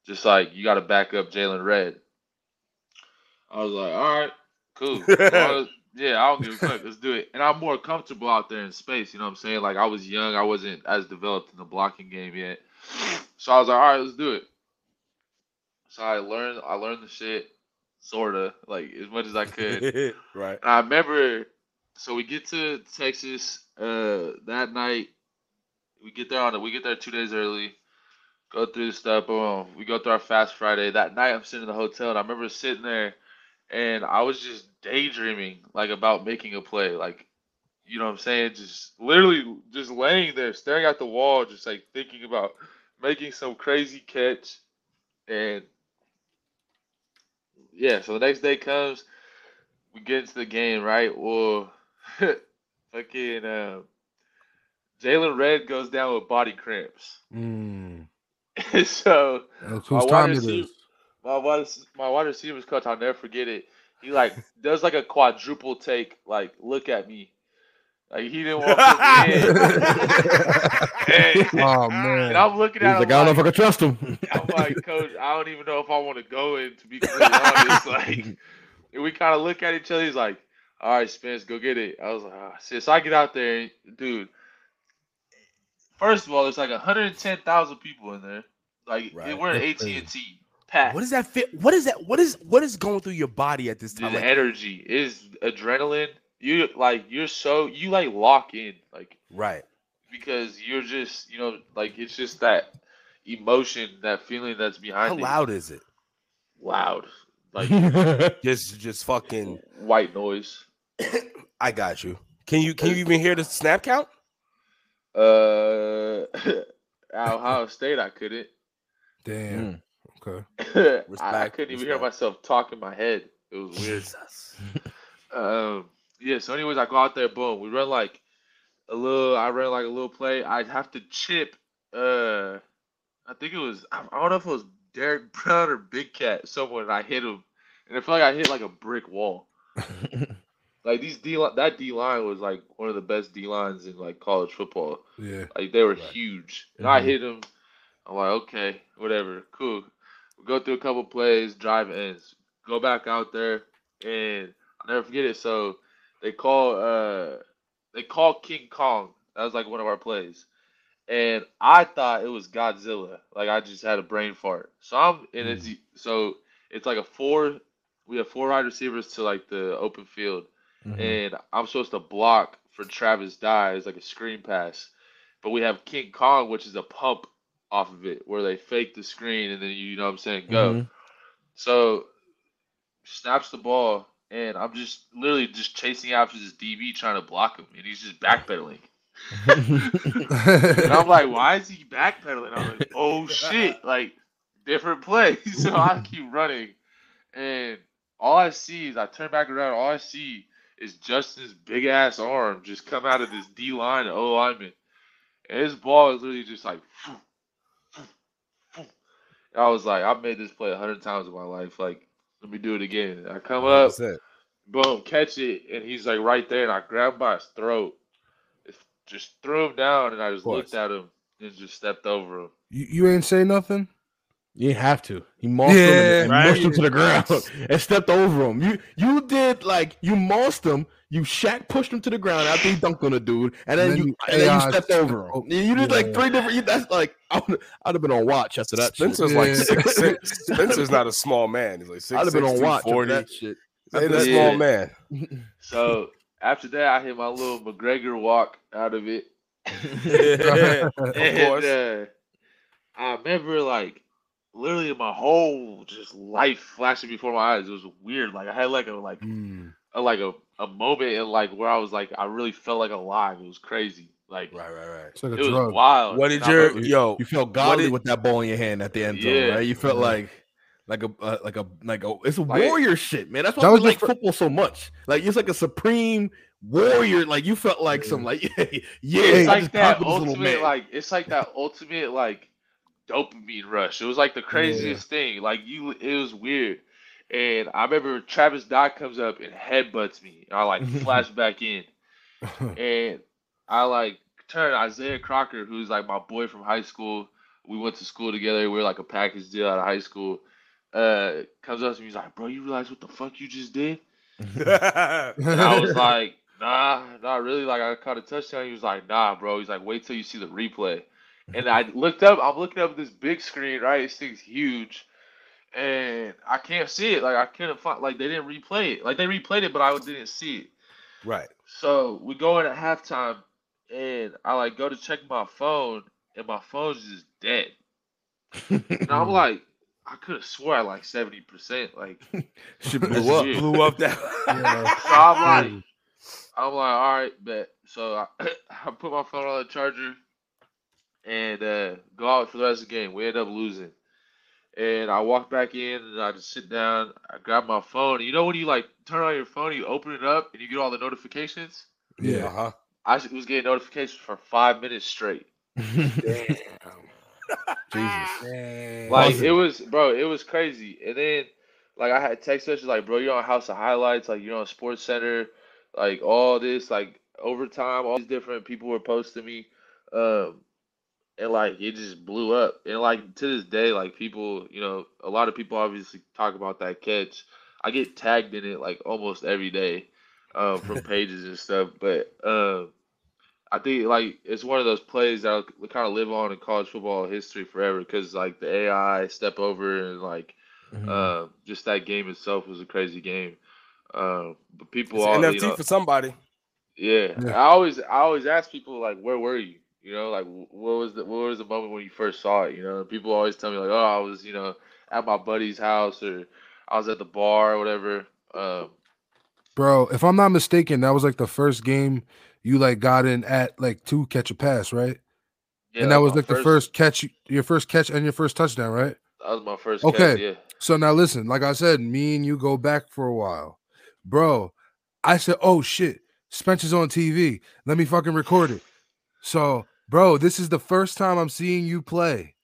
Just like you got to back up Jaylon Redd. I was like, all right, cool. Yeah, I don't give a fuck. Let's do it. And I'm more comfortable out there in space. You know what I'm saying? Like I was young, I wasn't as developed in the blocking game yet. So I was like, all right, let's do it. So I learned, I learned the shit, sorta, like as much as I could.
right.
I remember, so we get to Texas uh, that night. We get there on it. We get there two days early. Go through the stuff. Boom. We go through our fast Friday. That night, I'm sitting in the hotel, and I remember sitting there, and I was just daydreaming, like about making a play, like, you know what I'm saying? Just literally just laying there, staring at the wall, just like thinking about making some crazy catch, and yeah. So the next day comes we get into the game, right? Well, fucking uh, Jaylon Redd goes down with body cramps.
Mm.
so
That's
my
whose time it
receiver, my wide, my wide receivers coach, I'll never forget it. He like does like a quadruple take, like look at me, like he didn't want to put me in. and,
Oh
and
man.
I'm looking
He's
at
like,
him
I don't know
like,
if I can trust him.
I'm like, Coach, I don't even know if I want to go in. To be completely honest, like, and we kind of look at each other. He's like, "All right, Spence, go get it." I was like, "Ah, shit." So I get out there, dude. First of all, there's like 110,000 people in there. Like,
Right.
we're
an
AT and T Packed.
What does that fit? What is that? What is what is going through your body at this time?
the
Like,
energy is adrenaline. You like, you're so you like lock in, like
right.
because you're just, you know, like it's just that emotion, that feeling that's behind
How
it.
loud is it?
Loud, like
Just just fucking.
white noise.
I got you. Can you can you even hear the snap count?
Uh, at Ohio State, I couldn't.
Damn.
Mm.
Okay.
I, I couldn't even hear myself talk in my head. It was weird.
Jesus.
um, yeah. So, anyways, I go out there. Boom. We run like a little. I ran like a little play. I have to chip. Uh, I think it was. I I don't know if it was Derrick Brown or Big Cat. Someone. And I hit him, and I felt like I hit like a brick wall. Like these D li- that D line was like one of the best D lines in like college football.
Yeah.
Like they were
Right.
huge. And I
Mhm.
hit him. I'm like, okay, whatever, cool. We go through a couple plays, drive ends, go back out there, and I'll never forget it. So they call uh they call King Kong. That was like one of our plays. And I thought it was Godzilla. Like I just had a brain fart. So I'm and it's so it's like a four we have four wide receivers to like the open field
Mhm.
and I'm supposed to block for Travis Dye as like a screen pass. But we have King Kong, which is a pump off of it, where they fake the screen and then you know what I'm saying, go.
Mhm.
So snaps the ball, and I'm just literally just chasing after this DB trying to block him, and he's just backpedaling. And I'm like, why is he backpedaling? I'm like, oh shit, like different play. so I keep running, and all I see is I turn back around. All I see is Justin's big ass arm just come out of this D line O lineman, and his ball is literally just like. I was like, I've made this play a hundred times in my life. Like, let me do it again. I come up, boom, catch it, and he's like right there, and I grab him by his throat, Just- just threw him down, and I just looked at him and just stepped over him.
You, you ain't say nothing?
You didn't have to. He mossed him
Yeah,
and, and
right.
mushed him to the ground and stepped over him. You you did like you mossed him. You Shaq pushed him to the ground after he dunked on a dude, and then,
And then
you
you
and then you stepped over him. You you did like
yeah.
three different. You, that's like I would I'd have been on watch after that. shit.
Spencer's like
Yeah.
six, six. Spencer's not a small man. He's like six,
I'd have been
six,
on watch after
240.
that shit.
Ain't
After
a
that-
Yeah.
small man.
So after that, I hit my little McGregor walk out of it.
of
and
course.
uh, I remember like literally my whole just life flashing before my eyes. It was weird. Like I had like a like
Mm.
a, like a, a moment in like where I was like I really felt like alive. It was crazy. Like
Right, right, right.
It's like a
it was
drug.
wild.
What did
And
your
remember-
yo?
You felt
What
godly
did-
with that ball in your hand at the end zone,
Yeah.
right? You felt
Mhm.
like like a uh, like a like a it's a
Like-
warrior shit, man. That's why
That
I
was
like
your fir-
football so much. Like it's like a supreme warrior. Like you felt like some like yeah,
yeah.
it's
like that
little
ultimate like it's like that ultimate like dopamine rush. It was like the craziest thing. Like you, it was weird. And I remember Travis Dock comes up and headbutts me. And I like flash back in. And I like turn Isaiah Crocker, who's like my boy from high school. We went to school together. We were like a package deal out of high school. Uh, comes up to me, he's like, "Bro, you realize what the fuck you just did?" And I was like, "Nah, not really." Like I caught a touchdown. He was like, "Nah, bro." He's like, "Wait till you see the replay." And I looked up. I'm looking up at this big screen. Right, this thing's huge, and I can't see it. Like I couldn't find. Like they didn't replay it. Like they replayed it, but I didn't see it.
right.
So we go in at halftime, and I like go to check my phone, and my phone's just dead. And I'm like, I could have swore I like seventy percent. Like,
Shit
That's
blew up.
it.
Blew up that.
so I'm like, I'm like, all right, bet. So I, I put my phone on the charger, and uh, go out for the rest of the game. We end up losing, and I walk back in, and I just sit down. I grab my phone. You know when you like turn on your phone, you open it up, and you get all the notifications.
Yeah.
Uh-huh.
I was getting notifications for five minutes straight.
Damn.
Jesus.
Like it was, bro, it was crazy. And then, like, I had text messages like, bro, you're on House of Highlights, like, you're on Sports Center, like, all this, like, overtime, all these different people were posting me. Um, and, like, it just blew up. And, like, to this day, like, people, you know, a lot of people obviously talk about that catch. I get tagged in it, like, almost every day um, from pages and stuff. But, um, I think like it's one of those plays that will kind of live on in college football history forever because like the AI step over and like
Mhm.
uh, just that game itself was a crazy game. Um, but people,
It's
all,
NFT
you know,
for somebody.
yeah,
Yeah.
I always I always ask people like, where were you? You know, like what was the what was the moment when you first saw it? You know, people always tell me like, oh, I was you know at my buddy's house or I was at the bar or whatever. Um,
Bro, if I'm not mistaken, that was like the first game you like got in at like two catch a pass, right?
yeah,
and that was like the first catch, your first catch and your first touchdown, right?
That was my first.
Okay.
catch, yeah.
So now listen, like I said, me and you go back for a while. Bro, I said, oh shit, Spencer's on TV. Let me fucking record it. So, bro, this is the first time I'm seeing you play.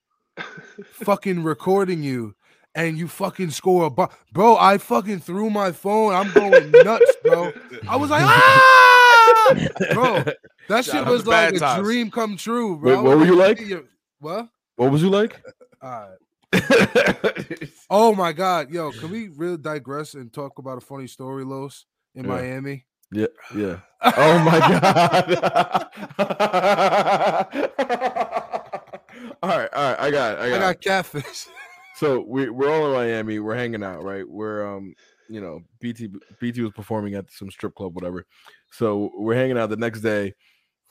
fucking recording you and you fucking score a bu- bro. I fucking threw my phone. I'm going nuts, bro. I was like, ah, bro. That shit was like a
Times.
dream come true, bro.
Wait, what were you like?
"Yeah, What?
What was you like?
All right. Oh my God, yo, can we really digress and talk about a funny story, Los, in
Yeah.
Miami?
Yeah, yeah. Oh my god. all right, all right. I got it. I
I
got, it.
got catfish.
So we we're all in Miami. We're hanging out, right? We're um, you know, BT BT was performing at some strip club, whatever. So we're hanging out the next day,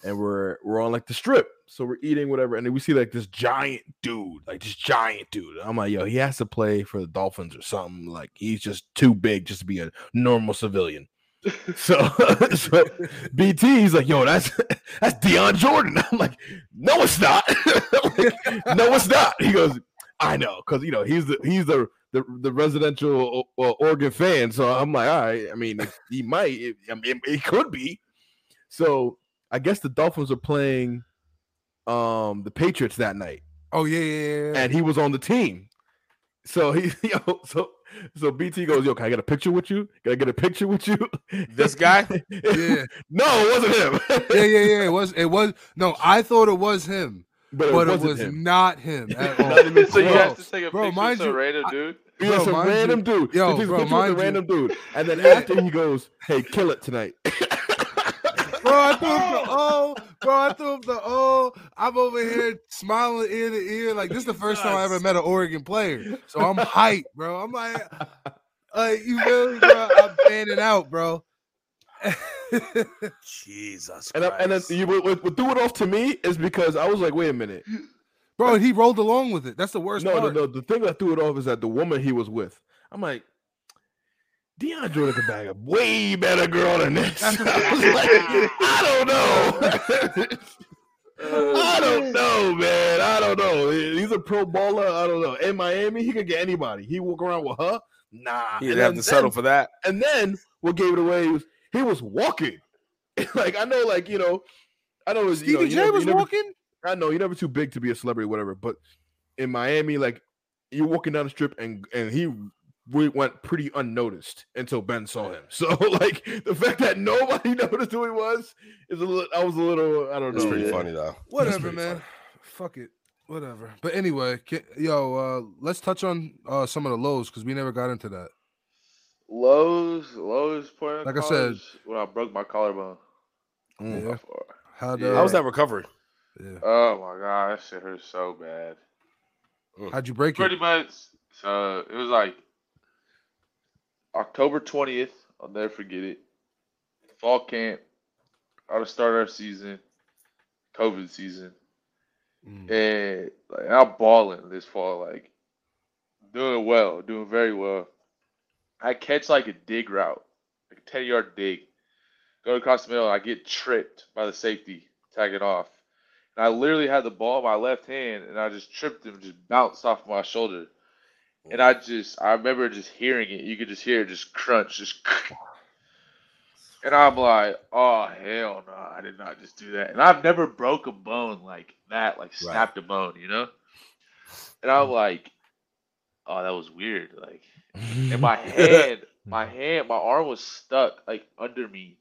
and we're we're on like the strip. So we're eating whatever, and then we see like this giant dude, like this giant dude. I'm like, yo, he has to play for the Dolphins or something. Like he's just too big just to be a normal civilian. So, so BT, he's like, yo, that's that's Dion Jordan. I'm like, no, it's not. Like, no, it's not. He goes, I know, because you know he's the he's the the, the residential uh, Oregon fan. So I'm like, all right. I mean, he might. It, I mean, it could be. So I guess the Dolphins are playing um the Patriots that night,
Oh yeah, yeah, yeah, yeah.
and he was on the team. So he, yo, so so BT goes, yo, can I get a picture with you? Can I get a picture with you?
This guy?
yeah,
no, it wasn't him.
yeah, yeah, yeah. It was, it was. No, I thought it was him,
but it
but it
wasn't
was
him.
not him at all.
Not even
So you
Bro,
have to take a
bro,
picture
mind
of some
you,
random
I-
dude.
Yeah,
Bro,
some
mind you-
random dude.
yo,
He
bro,
picture with
mind
a
you-
random dude, and then after he goes, "Hey, kill it tonight."
Bro, I threw him oh, bro, I threw him the oh. I'm over here smiling ear to ear. Like this is the first time I ever met an Oregon player. So I'm hyped, bro. I'm like, like you feel me, bro? I'm fanning out, bro.
Jesus
and I, and then you, what, what what threw it off to me is because I was like, "Wait a minute."
bro, and he rolled along with it. That's the worst
No, no, no. The thing that threw it off is that the woman he was with. I'm like, Dion Jordan could bag a way better girl than this. I was like, I don't know. Uh, I don't know, man. I don't know. He's a pro baller. I don't know. In Miami, he could get anybody. He walk around with her. Nah.
He'd
And
have
then-
to settle for that.
And then what gave it away was he was walking. like I know, like you know, I know. you know,
Stevie J
never-
was
never-
walking.
I know you're never too big to be a celebrity, whatever. But in Miami, like you're walking down the strip and and he we went pretty unnoticed until Ben saw him. So like the fact that nobody noticed who he was is a little. I was a little. I don't know.
It's pretty
Yeah.
funny though.
Whatever, man.
funny.
Fuck it. Whatever. But anyway, ca- yo, uh, let's touch on uh some of the lows because we never got into that.
Lows, lows. point. of
Like I said-
when I broke my collarbone.
Mm.
Yeah. How'd
Yeah.
uh,
How was that recovery?
Yeah.
Oh my god, that shit hurt so bad.
How'd you break
Pretty
it?
Pretty much. So it was like October twentieth. I'll never forget it. Fall camp. Out to start our season. COVID season.
Mm.
And like I'm balling this fall, like doing well, doing very well. I catch like a dig route, like a ten yard dig. Go across the middle, I get tripped by the safety, tag it off. And I literally had the ball in my left hand and I just tripped him, just bounced off my shoulder. And I just I remember just hearing it. You could just hear it just crunch, just and I'm like, oh hell no, I did not just do that. And I've never broke a bone like that, like
Right.
snapped a bone, you know? And I'm mm. like, oh, that was weird. Like, and my hand, my hand, my arm was stuck like under me.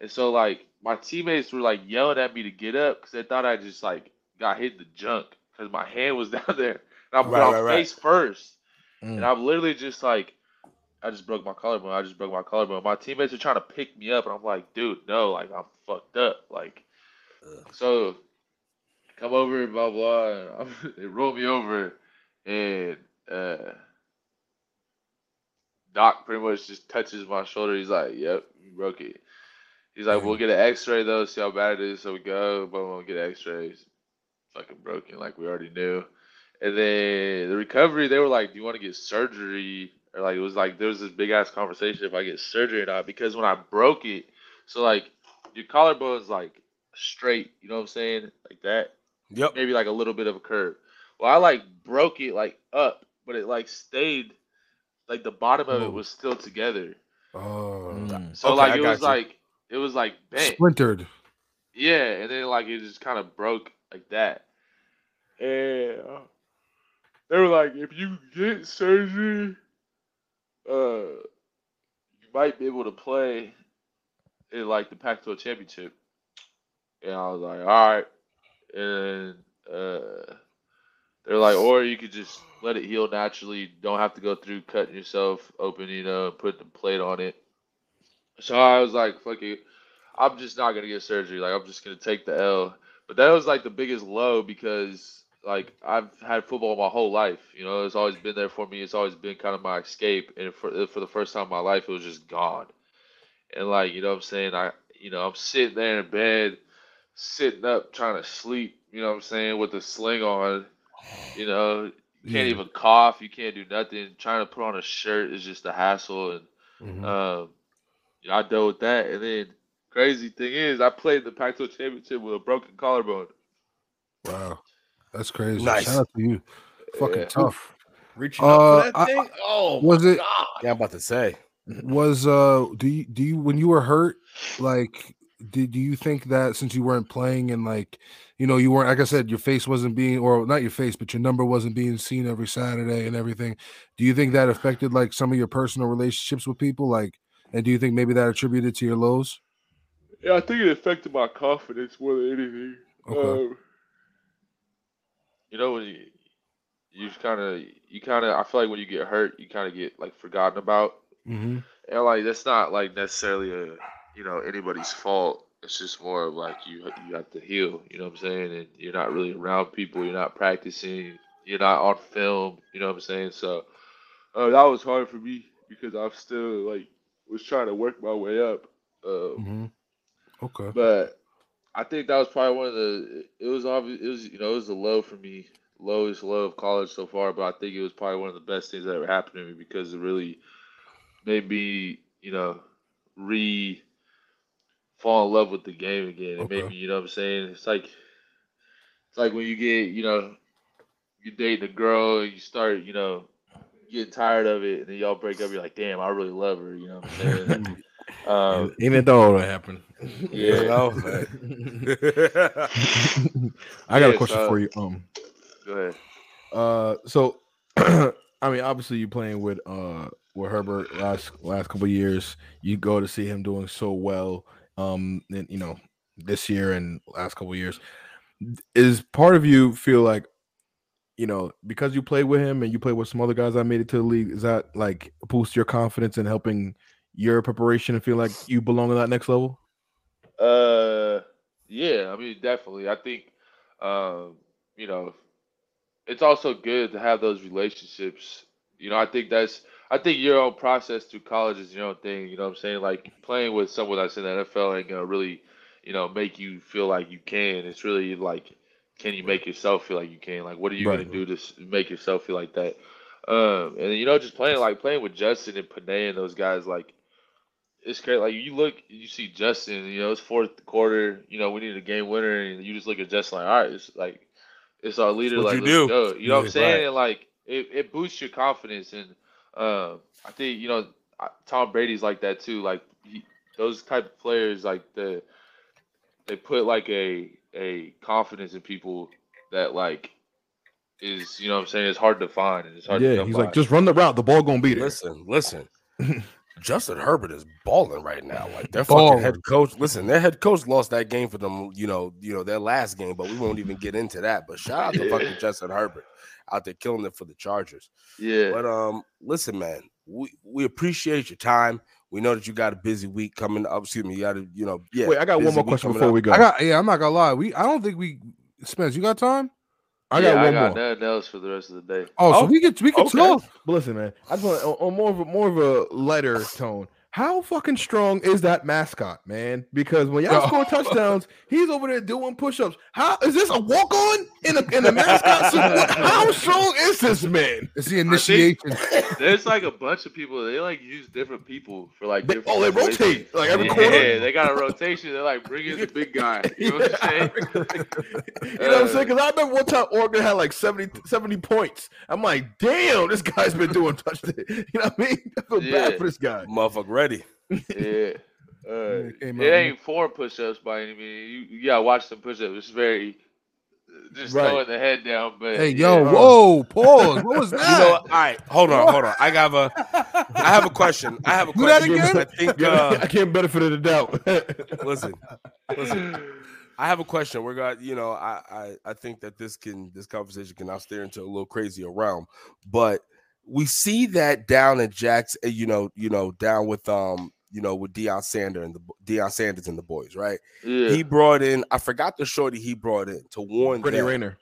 And so like my teammates were like yelling at me to get up because they thought I just like got hit in the junk because my hand was down there. And I'm,
Right,
I'm
right, right.
face first.
Mm.
And I'm literally just like, I just broke my collarbone. I just broke my collarbone. My teammates are trying to pick me up, and I'm like, dude, no, like I'm fucked up. Like, so come over, blah blah. And I'm, they roll me over, and uh, Doc pretty much just touches my shoulder. He's like, "Yep, you broke it." He's like, "We'll get an X-ray though, see how bad it is." So we go, but we'll get X-rays. Fucking broken, like we already knew. And then the recovery, they were like, "Do you want to get surgery?" Or like it was like there was this big ass conversation if I get surgery or not because when I broke it, so like your collarbone's like straight, you know what I'm saying, like that,
Yep.
maybe like a little bit of a curve. Well, I like broke it like up, but it like stayed, like the bottom of it was still together.
Oh,
Mm.
So
Okay,
like it was
you.
like it was like bent.
splintered.
Yeah, and then like it just kind of broke like that. And uh, they were like, if you get surgery, uh, you might be able to play in like the Pac-12 championship. And I was like, all right. And uh, they're like, or you could just let it heal naturally. Don't have to go through cutting yourself open, you know, put the plate on it. So I was like, fuck it. I'm just not gonna get surgery. Like I'm just gonna take the L. But that was like the biggest low because like I've had football my whole life. You know, it's always been there for me. It's always been kind of my escape. And for for the first time in my life, it was just gone. And like you know, what I'm saying I, you know, I'm sitting there in bed, sitting up trying to sleep. You know, what I'm saying with the sling on. You know, you can't
Yeah.
even cough. You can't do nothing. Trying to put on a shirt is just a hassle. And
Mhm.
um, you know, I dealt with that, and then crazy thing is, I played the Pac-12 championship with a broken collarbone.
wow, that's crazy.
Nice.
Shout out to you. Fucking
Yeah.
tough.
Reaching
Uh,
up for that
I-
thing. oh,
was
my
it-
God.
Yeah, I'm about to say.
Was uh, do you do you when you were hurt, like, did do you think that since you weren't playing and like, you know, you weren't like I said, your face wasn't being or not your face, but your number wasn't being seen every Saturday and everything. Do you think that affected like some of your personal relationships with people, like? And do you think maybe that attributed to your lows?
Yeah, I think it affected my confidence more than anything.
Okay.
Um, you know, when you you kind of you kind of I feel like when you get hurt, you kind of get like forgotten about,
Mm-hmm.
and like that's not like necessarily a you know anybody's fault. It's just more of like you you have to heal. You know what I'm saying? And you're not really around people. You're not practicing. You're not on film. You know what I'm saying? So uh, that was hard for me because I'm still like was trying to work my way up. Um,
Mm-hmm. Okay.
but I think that was probably one of the. It was obvious. It was you know it was the low for me, lowest low of college so far. But I think it was probably one of the best things that ever happened to me because it really made me you know re fall in love with the game again. It made me you know what I'm saying. It's like it's like when you get you know you date a girl and you start you know getting tired of it and then y'all break up. You're like, damn, I really love her. You know what I'm saying? um,
Ain't it though that happened?
Yeah.
You know?
I got a question
so-
for you. Um,
go ahead.
uh, so I mean, obviously, you playing with uh with Herbert last last couple of years. You go to see him doing so well. Um, and you know this year and last couple of years. Is part of you feel like, you know, because you play with him and you play with some other guys that made it to the league, is that like boost your confidence in helping your preparation and feel like you belong on that next level?
Uh, yeah, I mean, definitely. I think, um, you know, it's also good to have those relationships. You know, I think that's, I think your own process through college is your own thing. You know what I'm saying? Like playing with someone that's in the NFL ain't gonna really, you know, make you feel like you can. It's really like, can you make yourself feel like you can? Like, what are you
Right.
gonna do to make yourself feel like that? Um, and you know, just playing like playing with Justin and Penei and those guys, like it's great. Like you look, you see Justin. You know, it's fourth quarter. You know, we need a game winner, and you just look at Justin like, all right, it's like it's our leader.
what
like
you
let's
do.
go. You know what I'm saying?
right.
And like it, it boosts your confidence. And um, I think you know Tom Brady's like that too. Like he, those type of players, like the they put like a a confidence in people that like is you know what I'm saying it's hard to find and it's hard
Yeah,
come
he's
by.
like, just run the route. The ball gonna be there.
Listen, listen. Justin Herbert is balling right now. Like their
Balling.
fucking head coach. Listen, their head coach lost that game for them. You know, you know their last game, but we won't even get into that. But shout out to
Yeah.
fucking Justin Herbert out there killing it for the Chargers.
yeah.
But um, listen, man, we we appreciate your time. We know that you got a busy week coming up. Excuse me, you got to, you know, yeah.
Wait, I got one more question before
up.
we go.
I got yeah, I'm not gonna lie. We I don't think we Spence, you got time?
I
yeah,
got
I
one
got
more.
nothing else for the rest of the day.
Oh,
Oh,
so we could we could
okay.
talk.
But listen, man, I just want on, on more of a more of a lighter tone. How fucking strong is that mascot, man? Because when y'all
Yo.
score touchdowns, he's over there doing push-ups. How is this a walk-on in a in a mascot suit? What- How strong is this man?
It's the initiation.
There's like a bunch of people. They like use different people for like.
They-
different
oh, they
situations.
rotate, like, every
yeah,
quarter?
Yeah, they got a rotation. They're like bring in the big guy. You know what I'm saying?
you know what I'm saying? Uh, because I remember one time Oregon had like 70, 70 points. I'm like, damn, this guy's been doing touchdowns. You know what I mean? I feel
Yeah.
bad for this guy.
Motherfucker, ready?
Yeah. Uh,
it
it ain't four push-ups by any means. You, you gotta watch some push-ups. It's very just
Right.
throwing the head down. But
Hey,
yeah.
yo, whoa, pause. What was that?
You know, what? all right, hold on, hold on. I have a, I have a question. I have a
Do that
question.
again?
I think. Uh,
I can't benefit of the doubt.
listen, listen. I have a question. We're going you know, I, I I think that this can this conversation can now steer into a little crazier realm. But we see that down at Jack's, uh, you know, you know, down with um, you know, with Deion Sanders and the Deion Sanders and the boys, right?
yeah.
He brought in, I forgot the shorty he brought in to warn
Brittany
them.
Renner.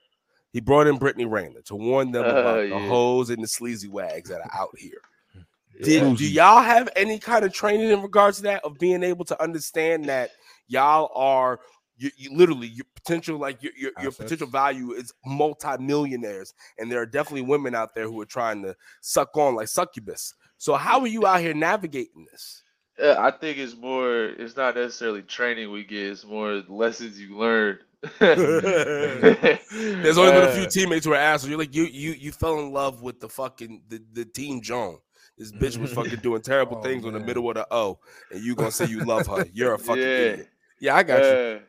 He brought in Brittany Renner to warn them
Uh,
about the hoes and the sleazy wags that are out here.
Yeah.
Did do y'all have any kind of training in regards to that of being able to understand that y'all are you, you literally your potential like your your, your potential value is multi-millionaires and there are definitely women out there who are trying to suck on like succubus. So how are you out here navigating this?
Yeah, I think it's more. It's not necessarily training we get. It's more lessons you learn.
There's only been a few
Uh,
teammates who are assholes. You're like you you you fell in love with the fucking the, the team Joan. This bitch was fucking doing terrible
Oh,
things in the middle of the O, and you gonna say you love her. You're a fucking
Yeah.
idiot. Yeah, I got you.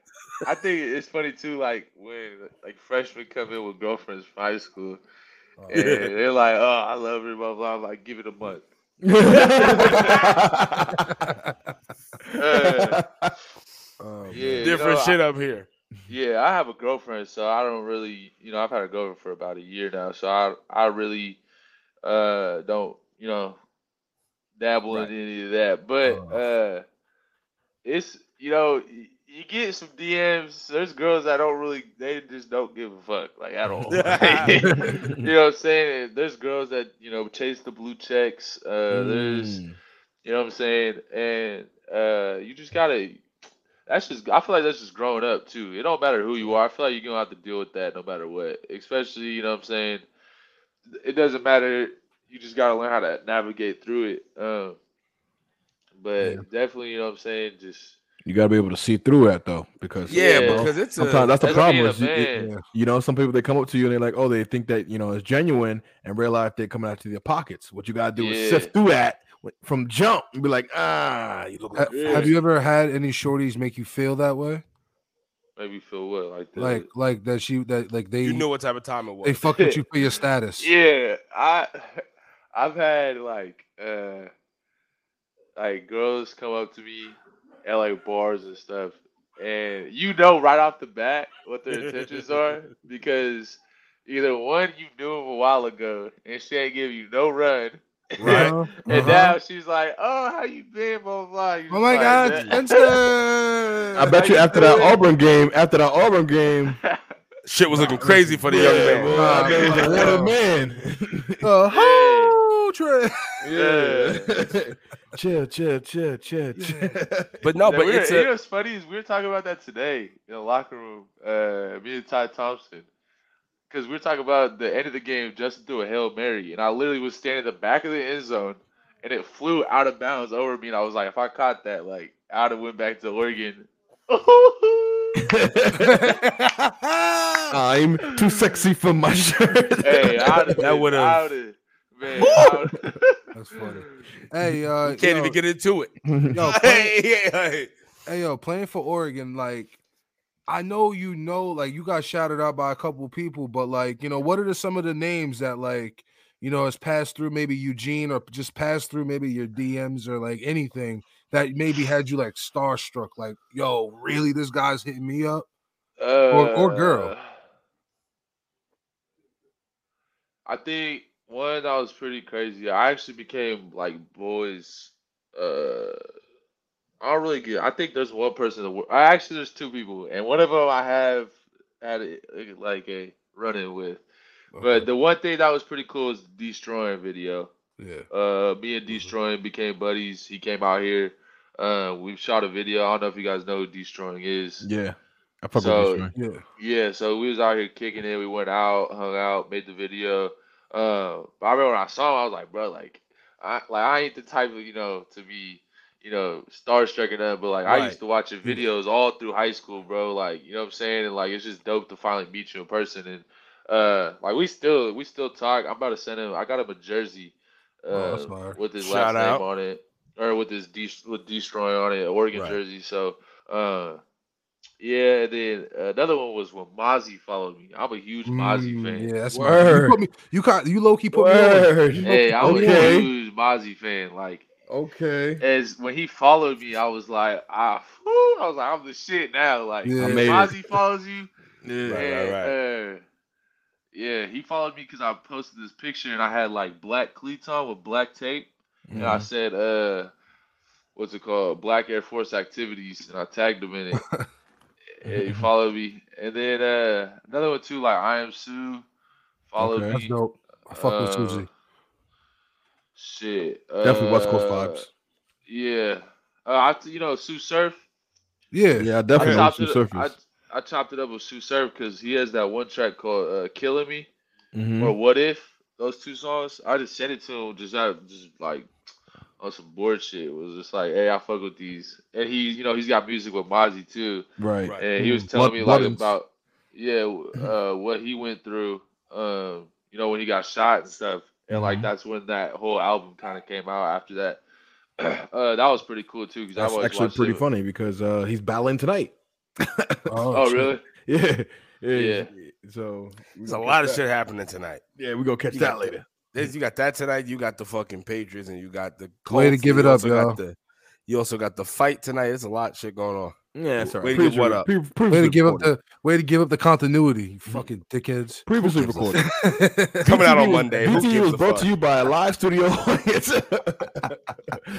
I think it's funny too. Like when like freshmen come in with girlfriends from high school, and they're like, "Oh, I love her." Blah blah. I'm like, give it a month. Uh,
Oh, man.
yeah, you
Different
know, I-
shit up here.
Yeah, I have a girlfriend, so I don't really, you know, I've had a girlfriend for about a year now, so I I really uh don't, you know, dabble
Right.
in any of that. But uh it's you know, y- you get some DMs, there's girls that don't really they just don't give a fuck, like at all. you know what I'm saying? There's girls that, you know, chase the blue checks. Uh there's
Mm.
you know what I'm saying? And uh you just gotta that's just I feel like that's just growing up too. It don't matter who you are. I feel like you're gonna have to deal with that no matter what. Especially, you know what I'm saying? It doesn't matter. You just gotta learn how to navigate through it. Um but
Yeah.
definitely, you know what I'm saying, just
You gotta be able to see through that though, because
Yeah,
Yeah.
because it's a,
sometimes that's the
that's
problem. is you- it- you know, some people they come up to you and they're like, oh, they think that you know it's genuine, and realize they're coming out to their pockets. What you gotta do is sift through that from jump and be like, ah, you look
Ha-
like
Have you ever had any shorties make you feel that way?
maybe feel what like the,
Like, like that she that like they
you knew what type of time it was.
they fucked with you for your status.
Yeah, I I've had like uh like girls come up to me at like bars and stuff, and you know right off the bat what their intentions are because either one you knew him a while ago and she ain't give you no run.
Right.
Uh-huh,
And
uh-huh.
now she's like, "Oh, how you been?" Blah blah. blah. You
Oh my
just
God,
like,
Spencer!
I bet you
you
after that? Auburn game, after that Auburn game,
Shit was looking crazy for the young man.
boy,
Nah,
I mean,
nah,
what a
nah.
man.
The whole trip.
yeah. chill, chill, chill, chill, chill.
But no,
Yeah,
but
we were-
it's
you know what's funny is we were talking about that today in the locker room. Uh, me and Ty Thompson, because we were talking about the end of the game. Justin threw a hail mary, and I literally was standing at the back of the end zone, and it flew out of bounds over me. And I was like, if I caught that, like I'd have went back to Oregon.
I'm too sexy for my shirt.
hey, I'd have
That would've-
man.
That's funny. Hey, uh,
can't
yo,
even get into it.
yo, play,
Hey, hey,
hey, yo, playing for Oregon, like, I know you know, like, you got shouted out by a couple people, but like, you know, what are the, some of the names that like, you know, has passed through maybe Eugene or just passed through maybe your DMs or like anything that maybe had you like starstruck, like, yo, really, this guy's hitting me up. Or- or girl.
Uh, I think one that was pretty crazy. I actually became like boys. Uh, I don't really get. I think there's one person. That, I actually there's two people, and one of them I have had a, like a run in with. But the one thing that was pretty cool is Deestroying video.
yeah,
Uh, me and Deestroying became buddies. He came out here. Uh, we shot a video. I don't know if you guys know who Deestroying is.
yeah. I fuck
So-
yeah,
Yeah, so we was out here kicking it. We went out, hung out, made the video. Uh, but I remember when I saw him, I was like, bro, like, I like I ain't the type of you know to be, you know, starstruck and that, but like I used to watch your videos all through high school, bro. Like, you know what I'm saying? And like it's just dope to finally meet you in person. And uh, like we still we still talk. I'm about to send him. I got him a jersey, uh,
Oh,
with his
Shout
last
out.
name on it, or with his de- with destroy on it, Oregon
Right.
jersey. So, uh. Yeah, and then another one was when Mozzy followed me. I'm a huge Mozzy
Mm,
fan.
yeah, that's my, you, put me, you got you low key put me on.
Hey, I'm
low-key
a
put me on.
Okay.
huge Mozzy fan. Like,
Okay.
as when he followed me, I was like, ah, whew, I was like, I'm the shit now. Like,
Yeah.
if
I made it.
Mozzy follows you,
Yeah.
Right,
and,
right,
uh, yeah, he followed me because I posted this picture and I had like black cleats on with black tape, and I said, uh, what's it called, Black Air Force Activities, and I tagged him in it. and he followed me, and then uh, another one too, like I am Sue, followed
Okay.
That's
me.
dope. I fuck with
Uh,
Susie.
Shit,
Definitely West Coast
uh,
vibes.
Yeah, uh, I you know Sue Surf.
Yeah,
Yeah, I
I
definitely know
chopped
some
it. I, I chopped it up with Sue Surf because he has that one track called uh, "Killing Me"
Mhm.
or "What If." Those two songs, I just sent it to him just out, just like on some bored shit. It was just like, hey, I fuck with these, and he, you know, he's got music with Mozzy too,
Right.
Right.
and he was
Mm,
telling
Blood-
me like
Bloodins.
about, yeah, uh, what he went through, um, you know, when he got shot and stuff, and like
Mhm.
that's when that whole album kind of came out after that. uh, that was pretty cool too because I've
That's
always
actually pretty
it.
funny because uh, he's battling tonight.
Oh,
shit.
really?
yeah. yeah.
Yeah.
So
There's a lot of
that.
shit happening tonight.
Yeah, we gonna catch
You
that later.
There's, you got that tonight. You got the fucking Patriots, and you got the
Way to give
and
it up,
also got
y'all.
The, you also got the fight tonight. There's a lot of shit going on.
Yeah, that's all
Way
right.
to give what up.
pre-
Way to
previously
give up the way to give up the continuity, you mm-hmm. fucking dickheads.
previously recorded.
Coming out on Monday. Who
BTU was brought
fuck?
to you by a live studio audience.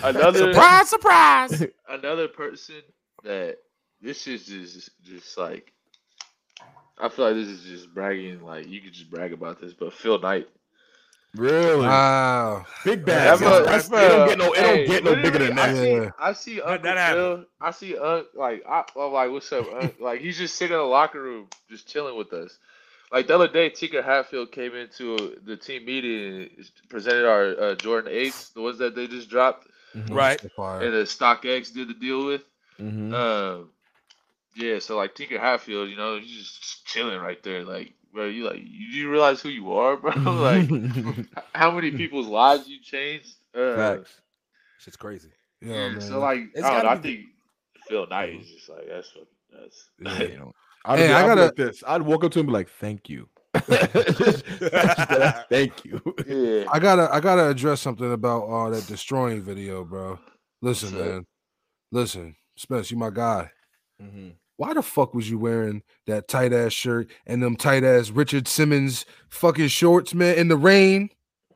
Another
Surprise, surprise.
another person that this is just just like I feel like this is just bragging. Like you could just brag about this, but Phil Knight.
Really?
Wow.
Big
That
bag.
mu-
That's-
that
It don't get no. It
Hey,
don't get no bigger than that.
I see,
Yeah.
I see Uncle
that happened.
Phil. I see Unc like I, I'm like, what's up? Unc? like he's just sitting in the locker room, just chilling with us. Like the other day, Tinker Hatfield came into the team meeting and presented our uh, Jordan Eights, the ones that they just dropped,
Mhm.
Right.
Fire.
and the StockX did the deal with.
Mhm.
Um, yeah, so like Tinker Hatfield, you know, he's just chilling right there. Like, bro, you like, you, you realize who you are, bro? like, how many people's lives you changed? Uh,
Facts.
Shit's crazy.
Yeah,
yeah,
man.
so like,
It's
I don't know. I think Phil Knight is just like that's fucking nuts.
Yeah, you know. I'd,
Hey,
be,
I
I'd
gotta-
like this. I'd walk up to him and be like, "Thank you." Thank you.
Yeah.
I gotta I gotta address something about uh that Deestroying video, bro. Listen, man. Listen, Spence, you my guy.
Mhm.
Why the fuck was you wearing that tight ass shirt and them tight ass Richard Simmons fucking shorts, man, in the rain?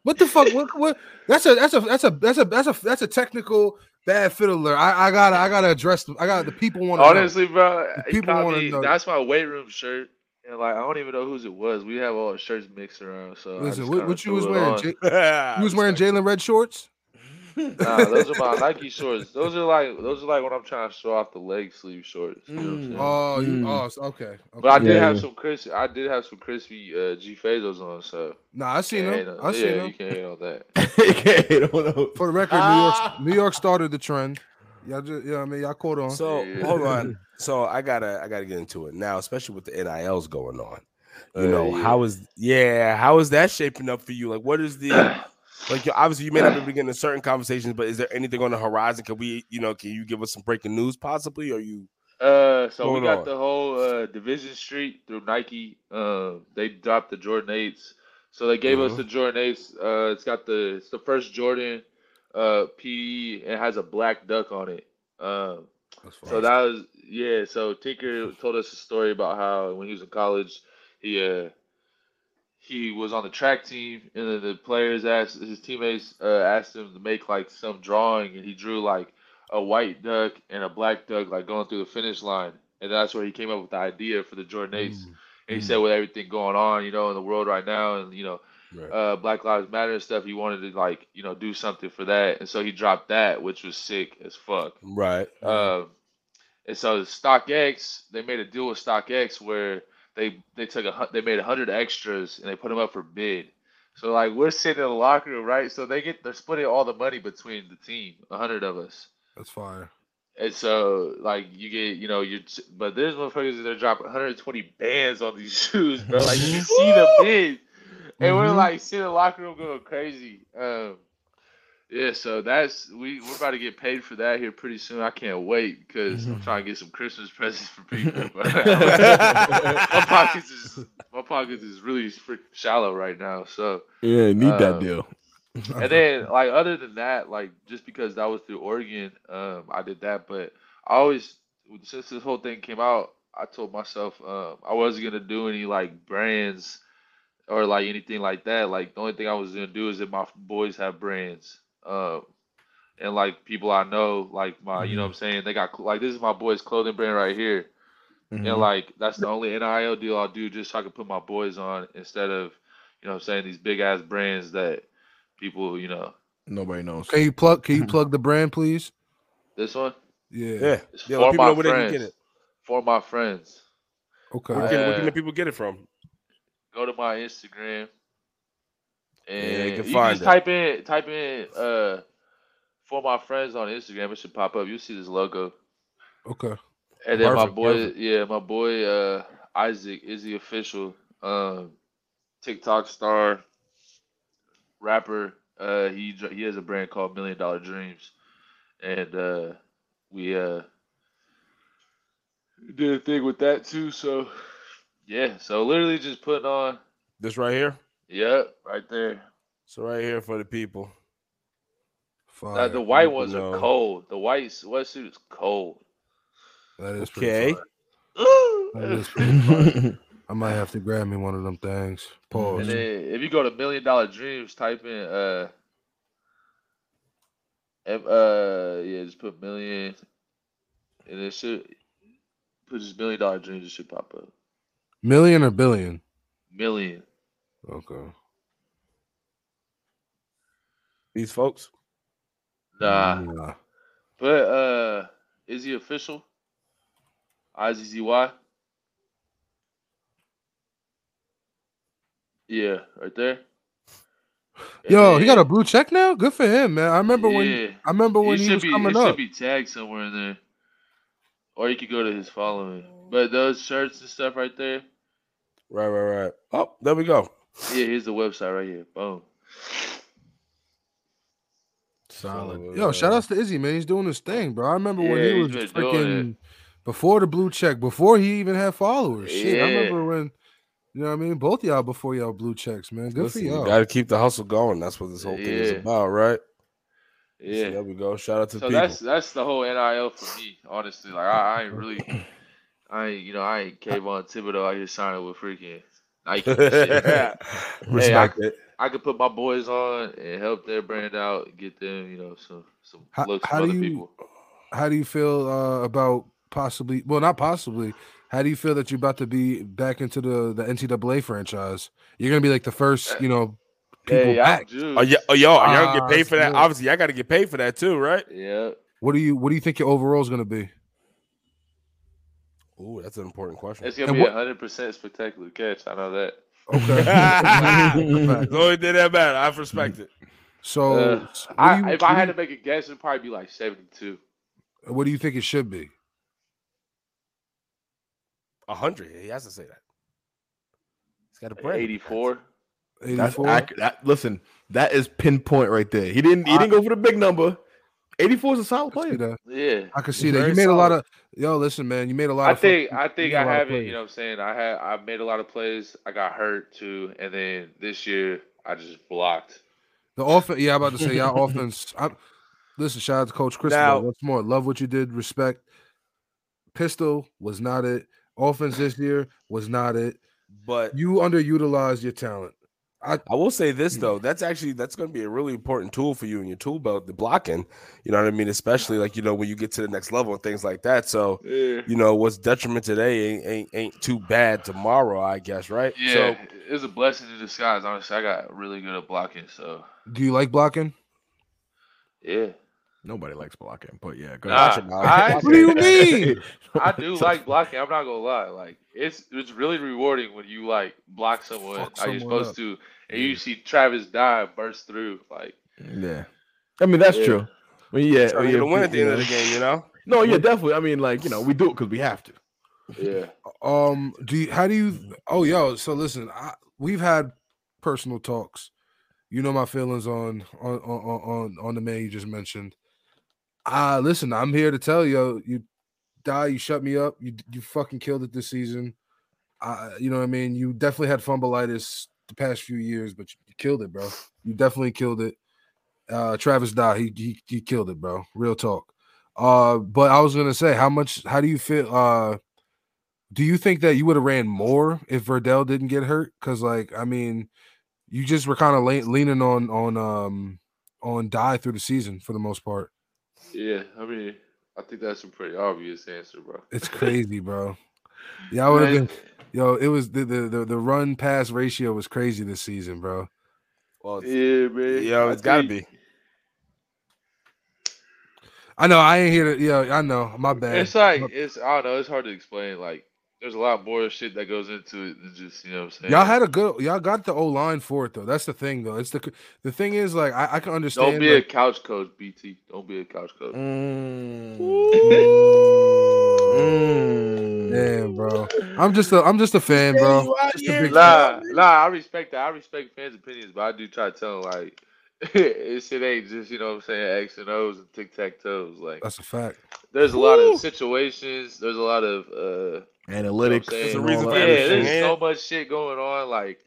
What the fuck? what, what? That's a that's a that's a that's a that's a that's a technical bad fiddler. I, I gotta I gotta address them. I got the people want to
Honestly, bro,
The
eh,
people wanna know.
that's my weight room shirt. And like I don't even know whose it was. We have all the shirts mixed around. So
Listen, what, what you was wearing?
on.
J- you was wearing Jaylon Redd shorts?
Nah, those are my Nike shorts. Those are like those are like when I'm trying to show off the leg sleeve shorts. You know what I'm
Mm.
saying?
Oh, you
Mm.
oh okay. okay.
But I did
Yeah,
have some crispy. I did have some crispy uh, G Fazos on, so
Nah, I seen
can't
them.
on-
I seen
yeah,
them.
you can't hate on that.
Okay, don't know.
For the record, New York New York started the trend. Y'all just, you know what I mean? Y'all caught on.
So
Yeah.
hold on. So I gotta I gotta get into it now, especially with the NILs going on. You
Uh,
know
yeah.
how is yeah how is that shaping up for you? Like what is the like obviously you may not be getting to certain conversations, but is there anything on the horizon? Can we you know can you give us some breaking news possibly? Or you
Uh, so we got
on.
the whole uh, Division Street through Nike. Uh, they dropped the Jordan eights, so they gave us
Mhm.
the Jordan eights. Uh, it's got the it's the first Jordan uh PE. It has a black duck on it. Um, so that was yeah. So Tinker told us a story about how when he was in college, he uh he was on the track team, and then the players asked his teammates uh, asked him to make like some drawing, and he drew like a white duck and a black duck like going through the finish line, and that's where he came up with the idea for the Jordan Eights. And he said with everything going on, you know, in the world right now, and you know,
Right.
uh, Black Lives Matter and stuff, he wanted to like you know do something for that, and so he dropped that, which was sick as fuck.
right?
Um, and so StockX, they made a deal with StockX where they they took a they made a hundred extras and they put them up for bid. So like we're sitting in the locker room, right? So they get they're splitting all the money between the team, a hundred of us.
That's fire.
And so like you get you know you but there's motherfuckers that are dropping 120 bands on these shoes, bro. Like you see the bid, and we're
Mhm.
like sitting in the locker room going crazy. Um, yeah, so that's we we're about to get paid for that here pretty soon. I can't wait because I'm trying to get some Christmas presents for people. My pockets is my pockets is really shallow right now. So
Yeah, need that
Um,
deal.
and then like other than that, like just because that was through Oregon, um, I did that. But I always since this whole thing came out, I told myself um, I wasn't gonna do any like brands or like anything like that. Like the only thing I was gonna do is if my boys have brands. Um, and like people I know, like my, you know what I'm saying? They got like this is my boy's clothing brand right here.
Mhm.
And like that's the only NIL deal I'll do just so I can put my boys on instead of, you know what I'm saying, these big ass brands that people, you know,
Nobody knows.
Can you plug can you plug the brand, please?
this one
Yeah.
Yeah,
is
yeah.
for
people
my
know where they can
friends.
get it.
For my friends.
Okay.
Where can, where can
Uh,
the people get it from?
Go to my Instagram. And
Yeah, they can
you
find
just
it.
type in type in uh for my friends on Instagram, it should pop up. You'll see this logo.
Okay.
And then my boy,
perfect.
yeah, my boy uh Isaac is the official um TikTok star rapper. Uh he he has a brand called Million Dollar Dreams. And uh we uh did a thing with that too, so yeah, so literally just putting on
This right here.
Yep, right there.
So right here for the people.
Fire.
Uh, the white
people
ones
know.
are cold. The white sweatsuit is cold.
that is
Okay.
pretty. That is pretty fire. I might have to grab me one of them things. Pause.
And then if you go to Million Dollar Dreams, type in uh, if, uh, yeah, just put million, and it should put just Million Dollar Dreams. It should pop up.
Million or billion?
Million.
Okay.
These folks.
Nah,
Nah.
but uh, is he official? I Z Z Y. Yeah, right there. And
Yo, he got a blue check now. Good for him, man. I remember when I remember when
he
he,
should
was
be.
coming
It
up.
should be tagged somewhere in there, or you could go to his following. But those shirts and stuff right there.
Right, right, right. Oh, there we go.
Yeah, here's the website right here. Boom.
Solid.
Yo, shout outs to Izzy, man. He's doing his thing, bro. I remember when he was
he's been doing
freaking before the blue check, before he even had followers. Shit, I remember when You know what I mean? Both y'all before y'all blue checks, man. Good
Listen,
for y'all.
Got to keep the hustle going. That's what this whole thing is about, right? So
Yeah.
there we go. Shout out to
So
people.
that's that's the whole NIL for me, honestly. Like I, I ain't really, I ain't you know I ain't cave on Thibodeau. I just signed up with freaking Nike. and shit. Hey,
Respect it.
I could put my boys on and help their brand out, get them you know some some
How-
looks
how
from
do
other
you-
people.
How do you feel uh, about possibly? Well, not possibly. How do you feel that you're about to be back into the the NCAA franchise? You're gonna be like the first, you know, people
Hey,
back.
Oh, yeah, oh, yo, y'all
Ah,
get paid for that.
good.
Obviously, I got to get paid for that too, right?
Yeah.
What do you What do you think your overall is gonna be?
Ooh, that's an important question.
It's gonna
And
be
what-
a hundred percent spectacular catch. I know that.
Okay.
so it did that bad. I respect it.
So,
Uh,
what
I,
you-
if I had
you-
to make a guess, it'd probably be like seventy-two.
what do you think it should be?
A hundred. He has to say that. He's got a brand.
Eighty-four.
That's
84.
accurate. That, listen, that is pinpoint right there. He didn't. He
I-
didn't go for the big number. 84 is a solid
I can see
player.
that.
Yeah.
I can see that. You
very
made a lot of yo. Listen, man, you made a lot
I
of.
think
fucking-
I think
made a
I
lot of
haven't. You know what I'm saying? I had I made a lot of plays. I got hurt too, and then this year I just blocked.
The offense, yeah, I'm about to say y'all offense. I, listen, shout out to Coach Chris.
Now-
Once more, love what you did. Respect. Pistol was not it. Offense this year was not it.
But
You underutilized your talent.
I will say this though, that's actually that's going to be a really important tool for you in your tool belt, the blocking. You know what I mean? Especially like you know when you get to the next level and things like that. So
Yeah.
you know what's detriment today ain't ain't, ain't too bad tomorrow, I guess, right?
Yeah,
So
it was a blessing in disguise. Honestly, I got really good at blocking. So
Do you like blocking?
yeah,
Nobody likes blocking, but yeah, go
Nah,
ahead.
I-
What do you mean?
I do like blocking. I'm not gonna lie. Like it's it's really rewarding when you like block someone
Fuck
how you're
someone
supposed
up.
to, and you see Travis Dye burst through. Like
Yeah, I mean that's
Yeah.
true. I mean, yeah,
trying to
yeah,
get win at the end of the game, you know.
No, yeah, definitely. I mean, like you know, we do it because we have to.
yeah,
Um, do you? How do you? Oh, yo. So listen, I, we've had personal talks. You know my feelings on on on on on the man you just mentioned. Ah, listen, I'm here to tell you, you die, you shut me up, you you fucking killed it this season. Uh, you know what I mean? You definitely had fumbleitis the past few years, but you, killed it, bro. You definitely killed it. Uh, Travis Dye, he, he he killed it, bro. Real talk. Uh, but I was gonna say, how much? How do you feel? Uh, do you think that you would have ran more if Verdell didn't get hurt? Because, like, I mean, you just were kind of le- leaning on on um on Dye through the season for the most part.
yeah. I mean, I think that's a pretty obvious answer, bro.
It's crazy, bro. Yeah, I would have been. Yo, it was the, the the the run pass ratio was crazy this season, bro.
Well, it's-
Yeah, man.
yeah,
I
it's got to
think
be.
I know I ain't here to. Yeah, I know. My bad.
It's like it's I don't know. It's hard to explain. Like there's a lot more shit that goes into it than just you know what I'm saying.
y'all had a good. Y'all got the O line for it though. That's the thing though. It's the the thing is like I, I can understand.
Don't be
like,
a couch coach, BT. Don't be a couch coach.
Mm.
Damn, bro. I'm just a I'm just a fan, bro. Just a big
Nah, nah, I respect that. I respect fans' opinions, but I do try to tell them like it shit ain't just you know what I'm saying X and O's and tic tac toes. Like
That's a fact.
there's a lot
Woo.
of situations. There's a lot of uh,
Analytics.
There's
a
and
reason for
yeah, there's
man.
so much shit going on. Like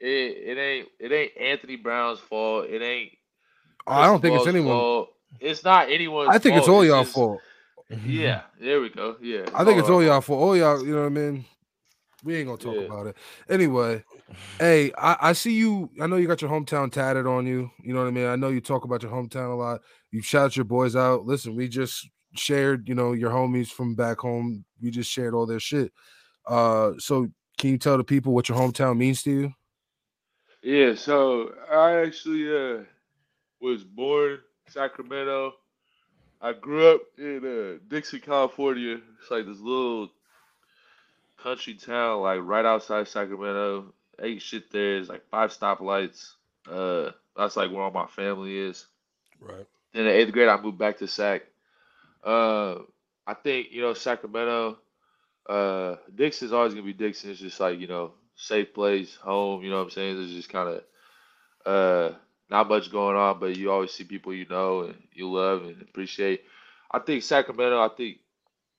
it, it ain't it ain't Anthony Brown's fault. It ain't.
Oh, I don't think it's anyone.
Fault. It's not anyone's.
I think it's all y'all fault.
Yeah, there we go. Yeah,
I think it's all y'all for All y'all, you know what I mean? We ain't gonna talk
Yeah.
about it. Anyway, hey, I, I see you. I know you got your hometown tatted on you. You know what I mean? I know you talk about your hometown a lot. You shout your boys out. Listen, we just shared, you know, your homies from back home. We just shared all their shit. Uh, so can you tell the people what your hometown means to you?
Yeah, so I actually uh was born Sacramento. I grew up in uh, Dixon, California. It's like this little country town, like right outside Sacramento. Ain't shit there. It's like five stoplights. Uh, that's like where all my family is.
Right.
Then in eighth grade, I moved back to Sac. Uh, I think you know Sacramento. Uh, Dixon's always gonna be Dixon. It's just like you know, safe place, home. You know what I'm saying? It's just kind of uh, not much going on, but you always see people you know and you love and appreciate. I think Sacramento. I think,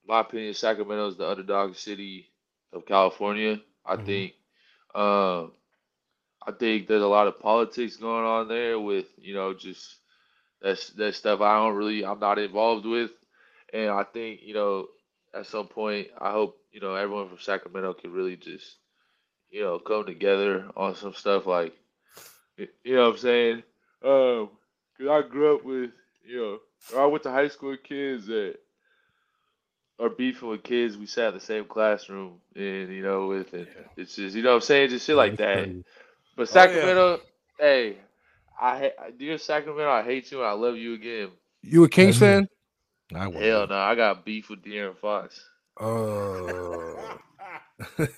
my opinion, Sacramento is the underdog city of California. I
Mhm.
think Um, I think there's a lot of politics going on there with you know just that's that stuff I don't really I'm not involved with, and I think you know at some point I hope you know everyone from Sacramento can really just you know come together on some stuff like you know what I'm saying. Um, cause I grew up with you know I went to high school with kids that are beefing with kids we sat in the same classroom and you know with and it's just you know what I'm saying just shit like that. But
Oh, yeah.
Sacramento, hey, I ha- dear Sacramento, I hate you and I love you again.
You a Kings fan?
I wasn't.
Hell no, I got beef with De'Aaron Fox.
Uh,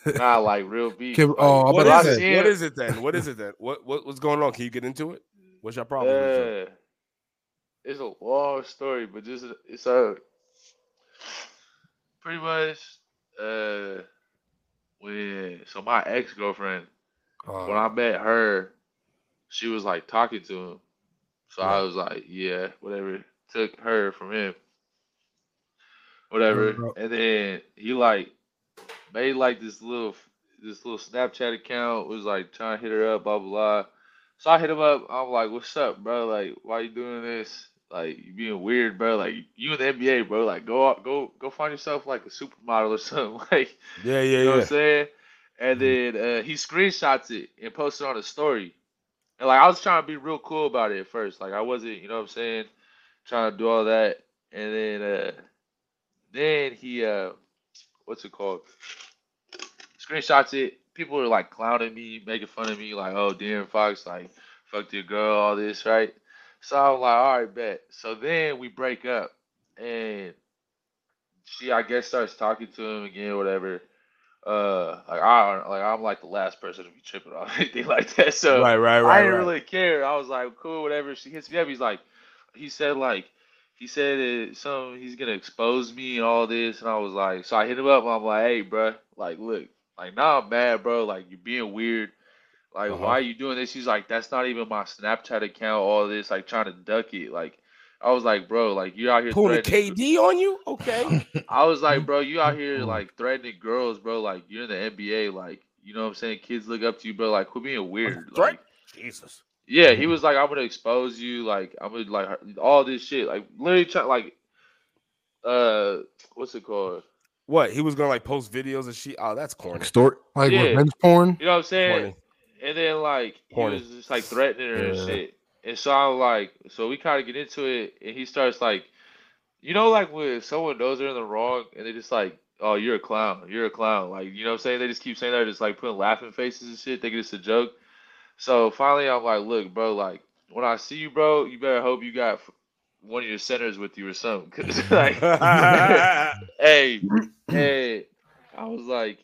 Not like real beef.
Kim-
like,
oh, I'm
What
about to
is
say-
it? What is it then? What is it then? What, what what's going on? Can you get into it? What's your problem? with?
Uh, it's a long story, but just it's a pretty much uh when so my ex girlfriend when
uh,
I met her, she was like talking to him. So I was like, yeah, whatever. Took her from him. Whatever.
bro.
And then he like made like this little this little Snapchat account, It was like trying to hit her up, blah blah blah. So I hit him up, I'm like, What's up, bro? Like, why you doing this? Like you being weird, bro. Like you in the NBA, bro. Like go out go go find yourself like a supermodel or something. Like
Yeah, yeah,
you know what. I'm saying? And then uh, he screenshots it and posts it on his story. And like I was trying to be real cool about it at first. Like I wasn't, you know what I'm saying, trying to do all that. And then uh then he uh what's it called? Screenshots it. People are like clowning me, making fun of me, like, oh De'Aaron Fox, like, fucked your girl, all this, right? So I was like, all right, bet. So then we break up and she I guess starts talking to him again, whatever uh like I don't like I'm like the last person to be tripping on anything like that. So
Right, right, right.
I didn't
right.
really care. I was like, cool, whatever. She hits me up. He's like, he said like, he said it, some he's gonna expose me and all this, and I was like, so I hit him up. I'm like, hey, bro, like, look, like, now I'm mad, bro. Like, you're being weird. Like,
Uh-huh.
why are you doing this? He's like, that's not even my Snapchat account. All this, like, trying to duck it. Like, I was like, bro, like, you're out here
Pulling KD on you? Okay.
I was like, bro, you out here like threatening girls, bro. Like you're in the NBA, like you know what I'm saying. Kids look up to you, bro. Like quit being weird. Like,
Jesus.
Yeah, he was like, I'm gonna expose you. Like I'm gonna like all this shit. Like literally, try, like uh, what's it called?
What? He was gonna like post videos and shit. Oh, that's corny.
Extort.
like
Yeah.
revenge porn.
You know what I'm saying?
Corny.
And then like he was just like threatening her and shit. And so I'm like, so we kind of get into it, and he starts like, you know, like when someone knows they're in the wrong, and they just like, oh, you're a clown, you're a clown, like you know what I'm saying? They just keep saying that, just like putting laughing faces and shit, thinking it's a joke. So finally, I'm like, look, bro, like when I see you, bro, you better hope you got one of your centers with you or something. Cause like, hey, hey, I was like.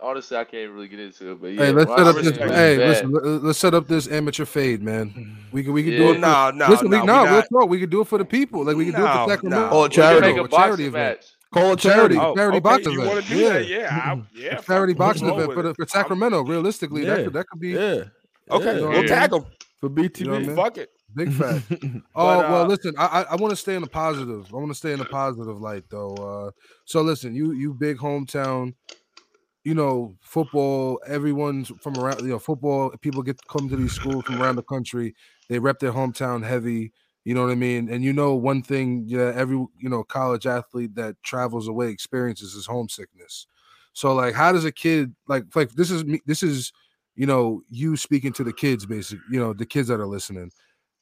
Honestly, I can't really get into it, but yeah.
hey, let's set up this. Hey,
bad.
listen, let- let's set up this amateur fade, man. We can we can do it. For,
no, no,
listen,
no.
we, no,
we
real
not-
talk. We can do it for the people. Like we can do it
No,
for Sacramento.
no.
Oh,
We can
charity.
make a
a charity
boxing
event.
Match.
Call a
Charity.
charity.
Oh,
charity
okay,
boxing
you
event.
want to do
Yeah.
that? Yeah, I, yeah.
Charity boxing
roll
event for, the, for Sacramento. Realistically, that could that could be
Yeah.
Okay,
Yeah.
We'll
what
tag him.
For BTV.
You know I mean?
Fuck it.
big fat.
But,
Oh well,
uh,
listen, I I, I want to stay in the positive. I want to stay in the positive light though. Uh, so listen, you you big hometown, you know football. Everyone's from around. You know football. People get come to these schools from around the country. They rep their hometown heavy. You know what I mean? And you know one thing, yeah, every you know college athlete that travels away experiences is homesickness. So like, how does a kid like like this is me? This is you know you speaking to the kids, basic. You know the kids that are listening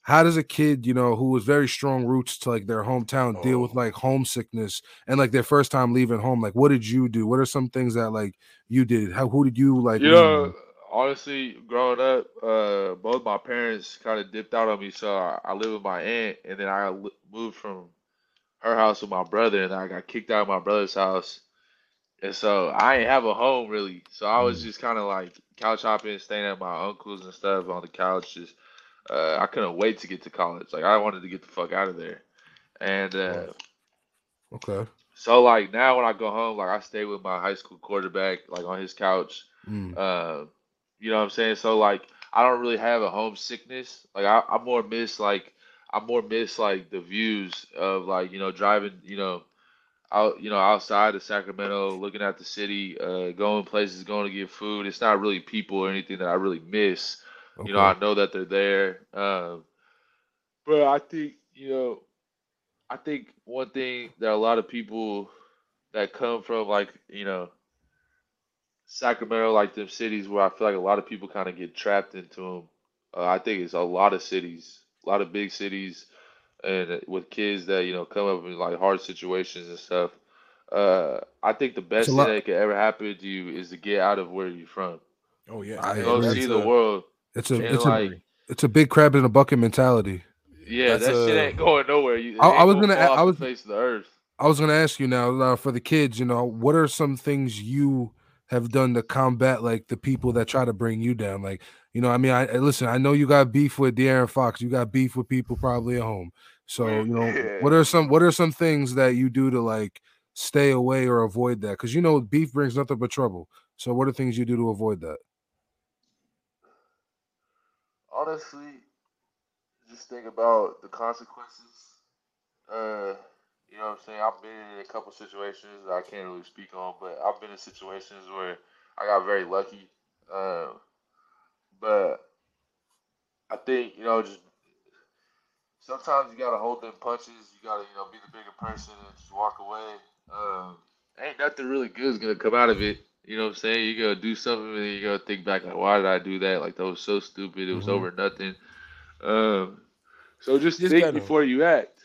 how does a kid you know who was very strong roots to like their hometown deal with
Oh.
like homesickness and like their first time leaving home like what did you do what are some things that like you did how who did you like
You know? Honestly, growing up, uh, both my parents kind of dipped out on me, so I, I lived with my aunt, and then I li- moved from her house with my brother, and I got kicked out of my brother's house, and so I didn't have a home really. So I was just kind of like couch hopping, staying at my uncle's and stuff on the couch. Just uh, I couldn't wait to get to college. Like I wanted to get the fuck out of there, and uh,
okay
so like now when I go home, like I stay with my high school quarterback, like on his couch.
Mm.
Uh, you know what I'm saying? So like I don't really have a homesickness. Like I, I more miss like I more miss like the views of like, you know, driving, you know, out, you know, outside of Sacramento, looking at the city, uh, going places, going to get food. It's not really people or anything that I really miss. You know, I know that they're there. Um, but I think, you know, I think one thing that a lot of people that come from like, you know, Sacramento, like them cities where I feel like a lot of people kind of get trapped into them. Uh, I think it's a lot of cities, a lot of big cities, and uh, with kids that you know come up in like hard situations and stuff. Uh, I think the best thing that could ever happen to you is to get out of where you're from.
Oh yeah,
I
Go
agree.
see the world.
It's a it's
like,
a it's a big crab in a bucket mentality.
yeah,
That's
that shit ain't going nowhere. You,
I- I was
gonna
gonna
fall
a-
off
I was-
face the earth.
I was gonna ask you now uh, for the kids. You know, what are some things you have done to combat like the people that try to bring you down? Like, you know, I mean, I I- listen. I know you got beef with De'Aaron Fox. You got beef with people probably at home. So, you know,
Yeah.
what are some what are some things that you do to like stay away or avoid that? Because you know, beef brings nothing but trouble. So, what are things you do to avoid that?
honestly, just think about the consequences. Uh, you know what I'm saying? I've been in a couple situations that I can't really speak on, but I've been in situations where I got very lucky. Uh, but I think, you know, just sometimes you gotta hold them punches. You gotta, you know, be the bigger person and just walk away. Um, ain't nothing really good is gonna come out of it. You know what I'm saying? You're gonna do something and you're gonna think back like, why did I do that? Like that was so stupid. It was
Mhm.
over nothing. Um, so just,
Just
think
gotta-
before you act.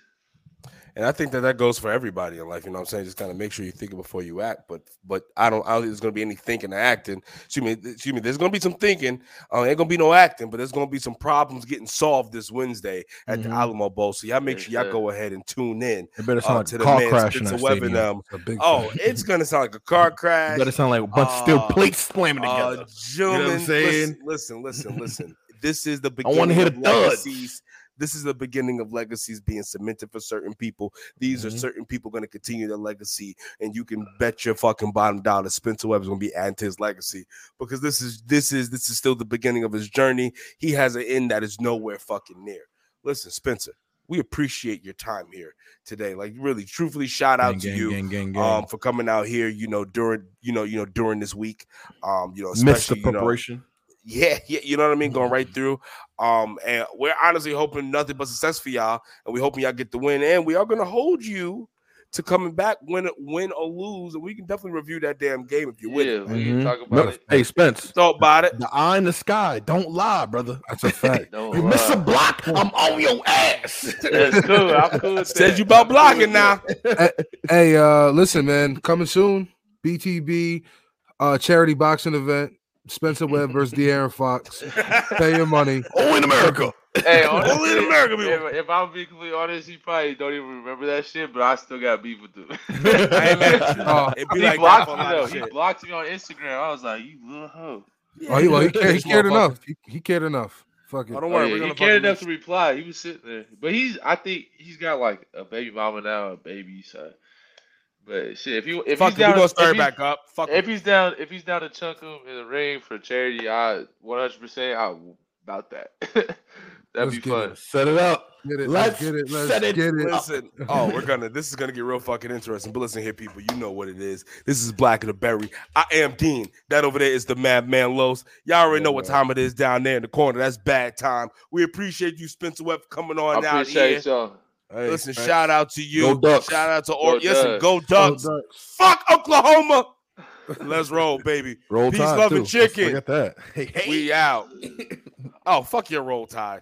And I think that that goes for everybody in life. You know what I'm saying? Just kind of make sure you think before you act. But but I don't. I don't think there's going to be any thinking or acting. Excuse me. Excuse me. There's going to be some thinking. Uh, ain't going to be no acting. But there's going to be some problems getting solved this Wednesday at the
Mhm.
Alamo Bowl. So y'all make sure y'all go ahead and tune in
It better
uh,
sound
to
like
the
a car
man
crash in
Spencer
that
Webb
stadium.
a big
Oh,
fact.
it's going to sound like a car crash.
It better sound like a bunch of steel
Uh,
plates slamming together.
Uh,
together.
gentlemen,
saying?
listen, listen, listen, listen. This is the
I
beginning
wanna hear
of
the thuds.
legacies. This is the beginning of legacies being cemented for certain people. These
Mhm.
are certain people going to continue their legacy, and you can bet your fucking bottom dollar Spencer Webb is going to be adding to his legacy because this is this is this is still the beginning of his journey. He has an end that is nowhere fucking near. Listen, Spencer, we appreciate your time here today. Like, really, truthfully, shout out
Gang,
to
gang,
you
gang,
um for coming out here you know during you know you know during this week um you know
Missed the
especially you know,
preparation.
yeah yeah you know what i mean going right through um and we're honestly hoping nothing but success for y'all and we're hoping y'all get the win and we are going to hold you to coming back win win or lose and we can definitely review that damn game if you're with
yeah, we can
Mhm.
talk
No,
it.
hey, Spence,
thought about it
the eye in the sky. Don't lie, brother.
That's a fact.
Don't
You miss a block, I'm on your ass.
That's cool. I'm cool with
said
that.
you about
I'm cool with
blocking now
hey, uh, listen, man, coming soon. BTB, uh, charity boxing event. Spencer Webb versus De'Aaron Fox. Pay your money.
oh, in America.
Hey,
Only in America, people.
if, if I'm being completely honest, he probably don't even remember that shit, but I still got beef with him.
I ain't mad at.
Oh,
he
like
blocked me though. He blocked me on Instagram. I was like, "You little hoe."
Oh, he, well, he, cared, he cared enough. He, he cared enough. Fuck it.
Oh, don't
Oh,
worry,
yeah,
we're
he
gonna
cared
fucking
enough to reply. He was sitting there, but he's. I think he's got like a baby mama now, a baby. So, but shit, if you if
Fuck
he's
it, we
down,
gonna start
he's-
back up. Fuck
If
it.
he's down, if he's down to chunk him in the ring for charity, I 100 percent I about that. That'd
Let's
be fun.
it.
Set it up.
Get it.
Let's
Let's get it. Let's
set it
get it.
Listen, oh, we're gonna. This is gonna get real fucking interesting. But listen here, people. You know what it is. This is Black of the Berry. I am Dean. That over there is the Madman Los. Y'all already
Yeah,
know what time it is down there in the corner. That's bad time. We appreciate you, Spencer Webb, for coming
I
on out here.
y'all.
Hey,
Listen,
hey,
shout out to you.
Go Ducks.
Shout out to or
Go
yes, and
Ducks.
go
Oh,
Ducks.
Ducks.
Fuck Oklahoma. Let's roll, baby.
Roll
Peace,
Tide,
love,
too.
and chicken.
Look at that. Hey, hey.
We out. Oh, fuck your roll tide.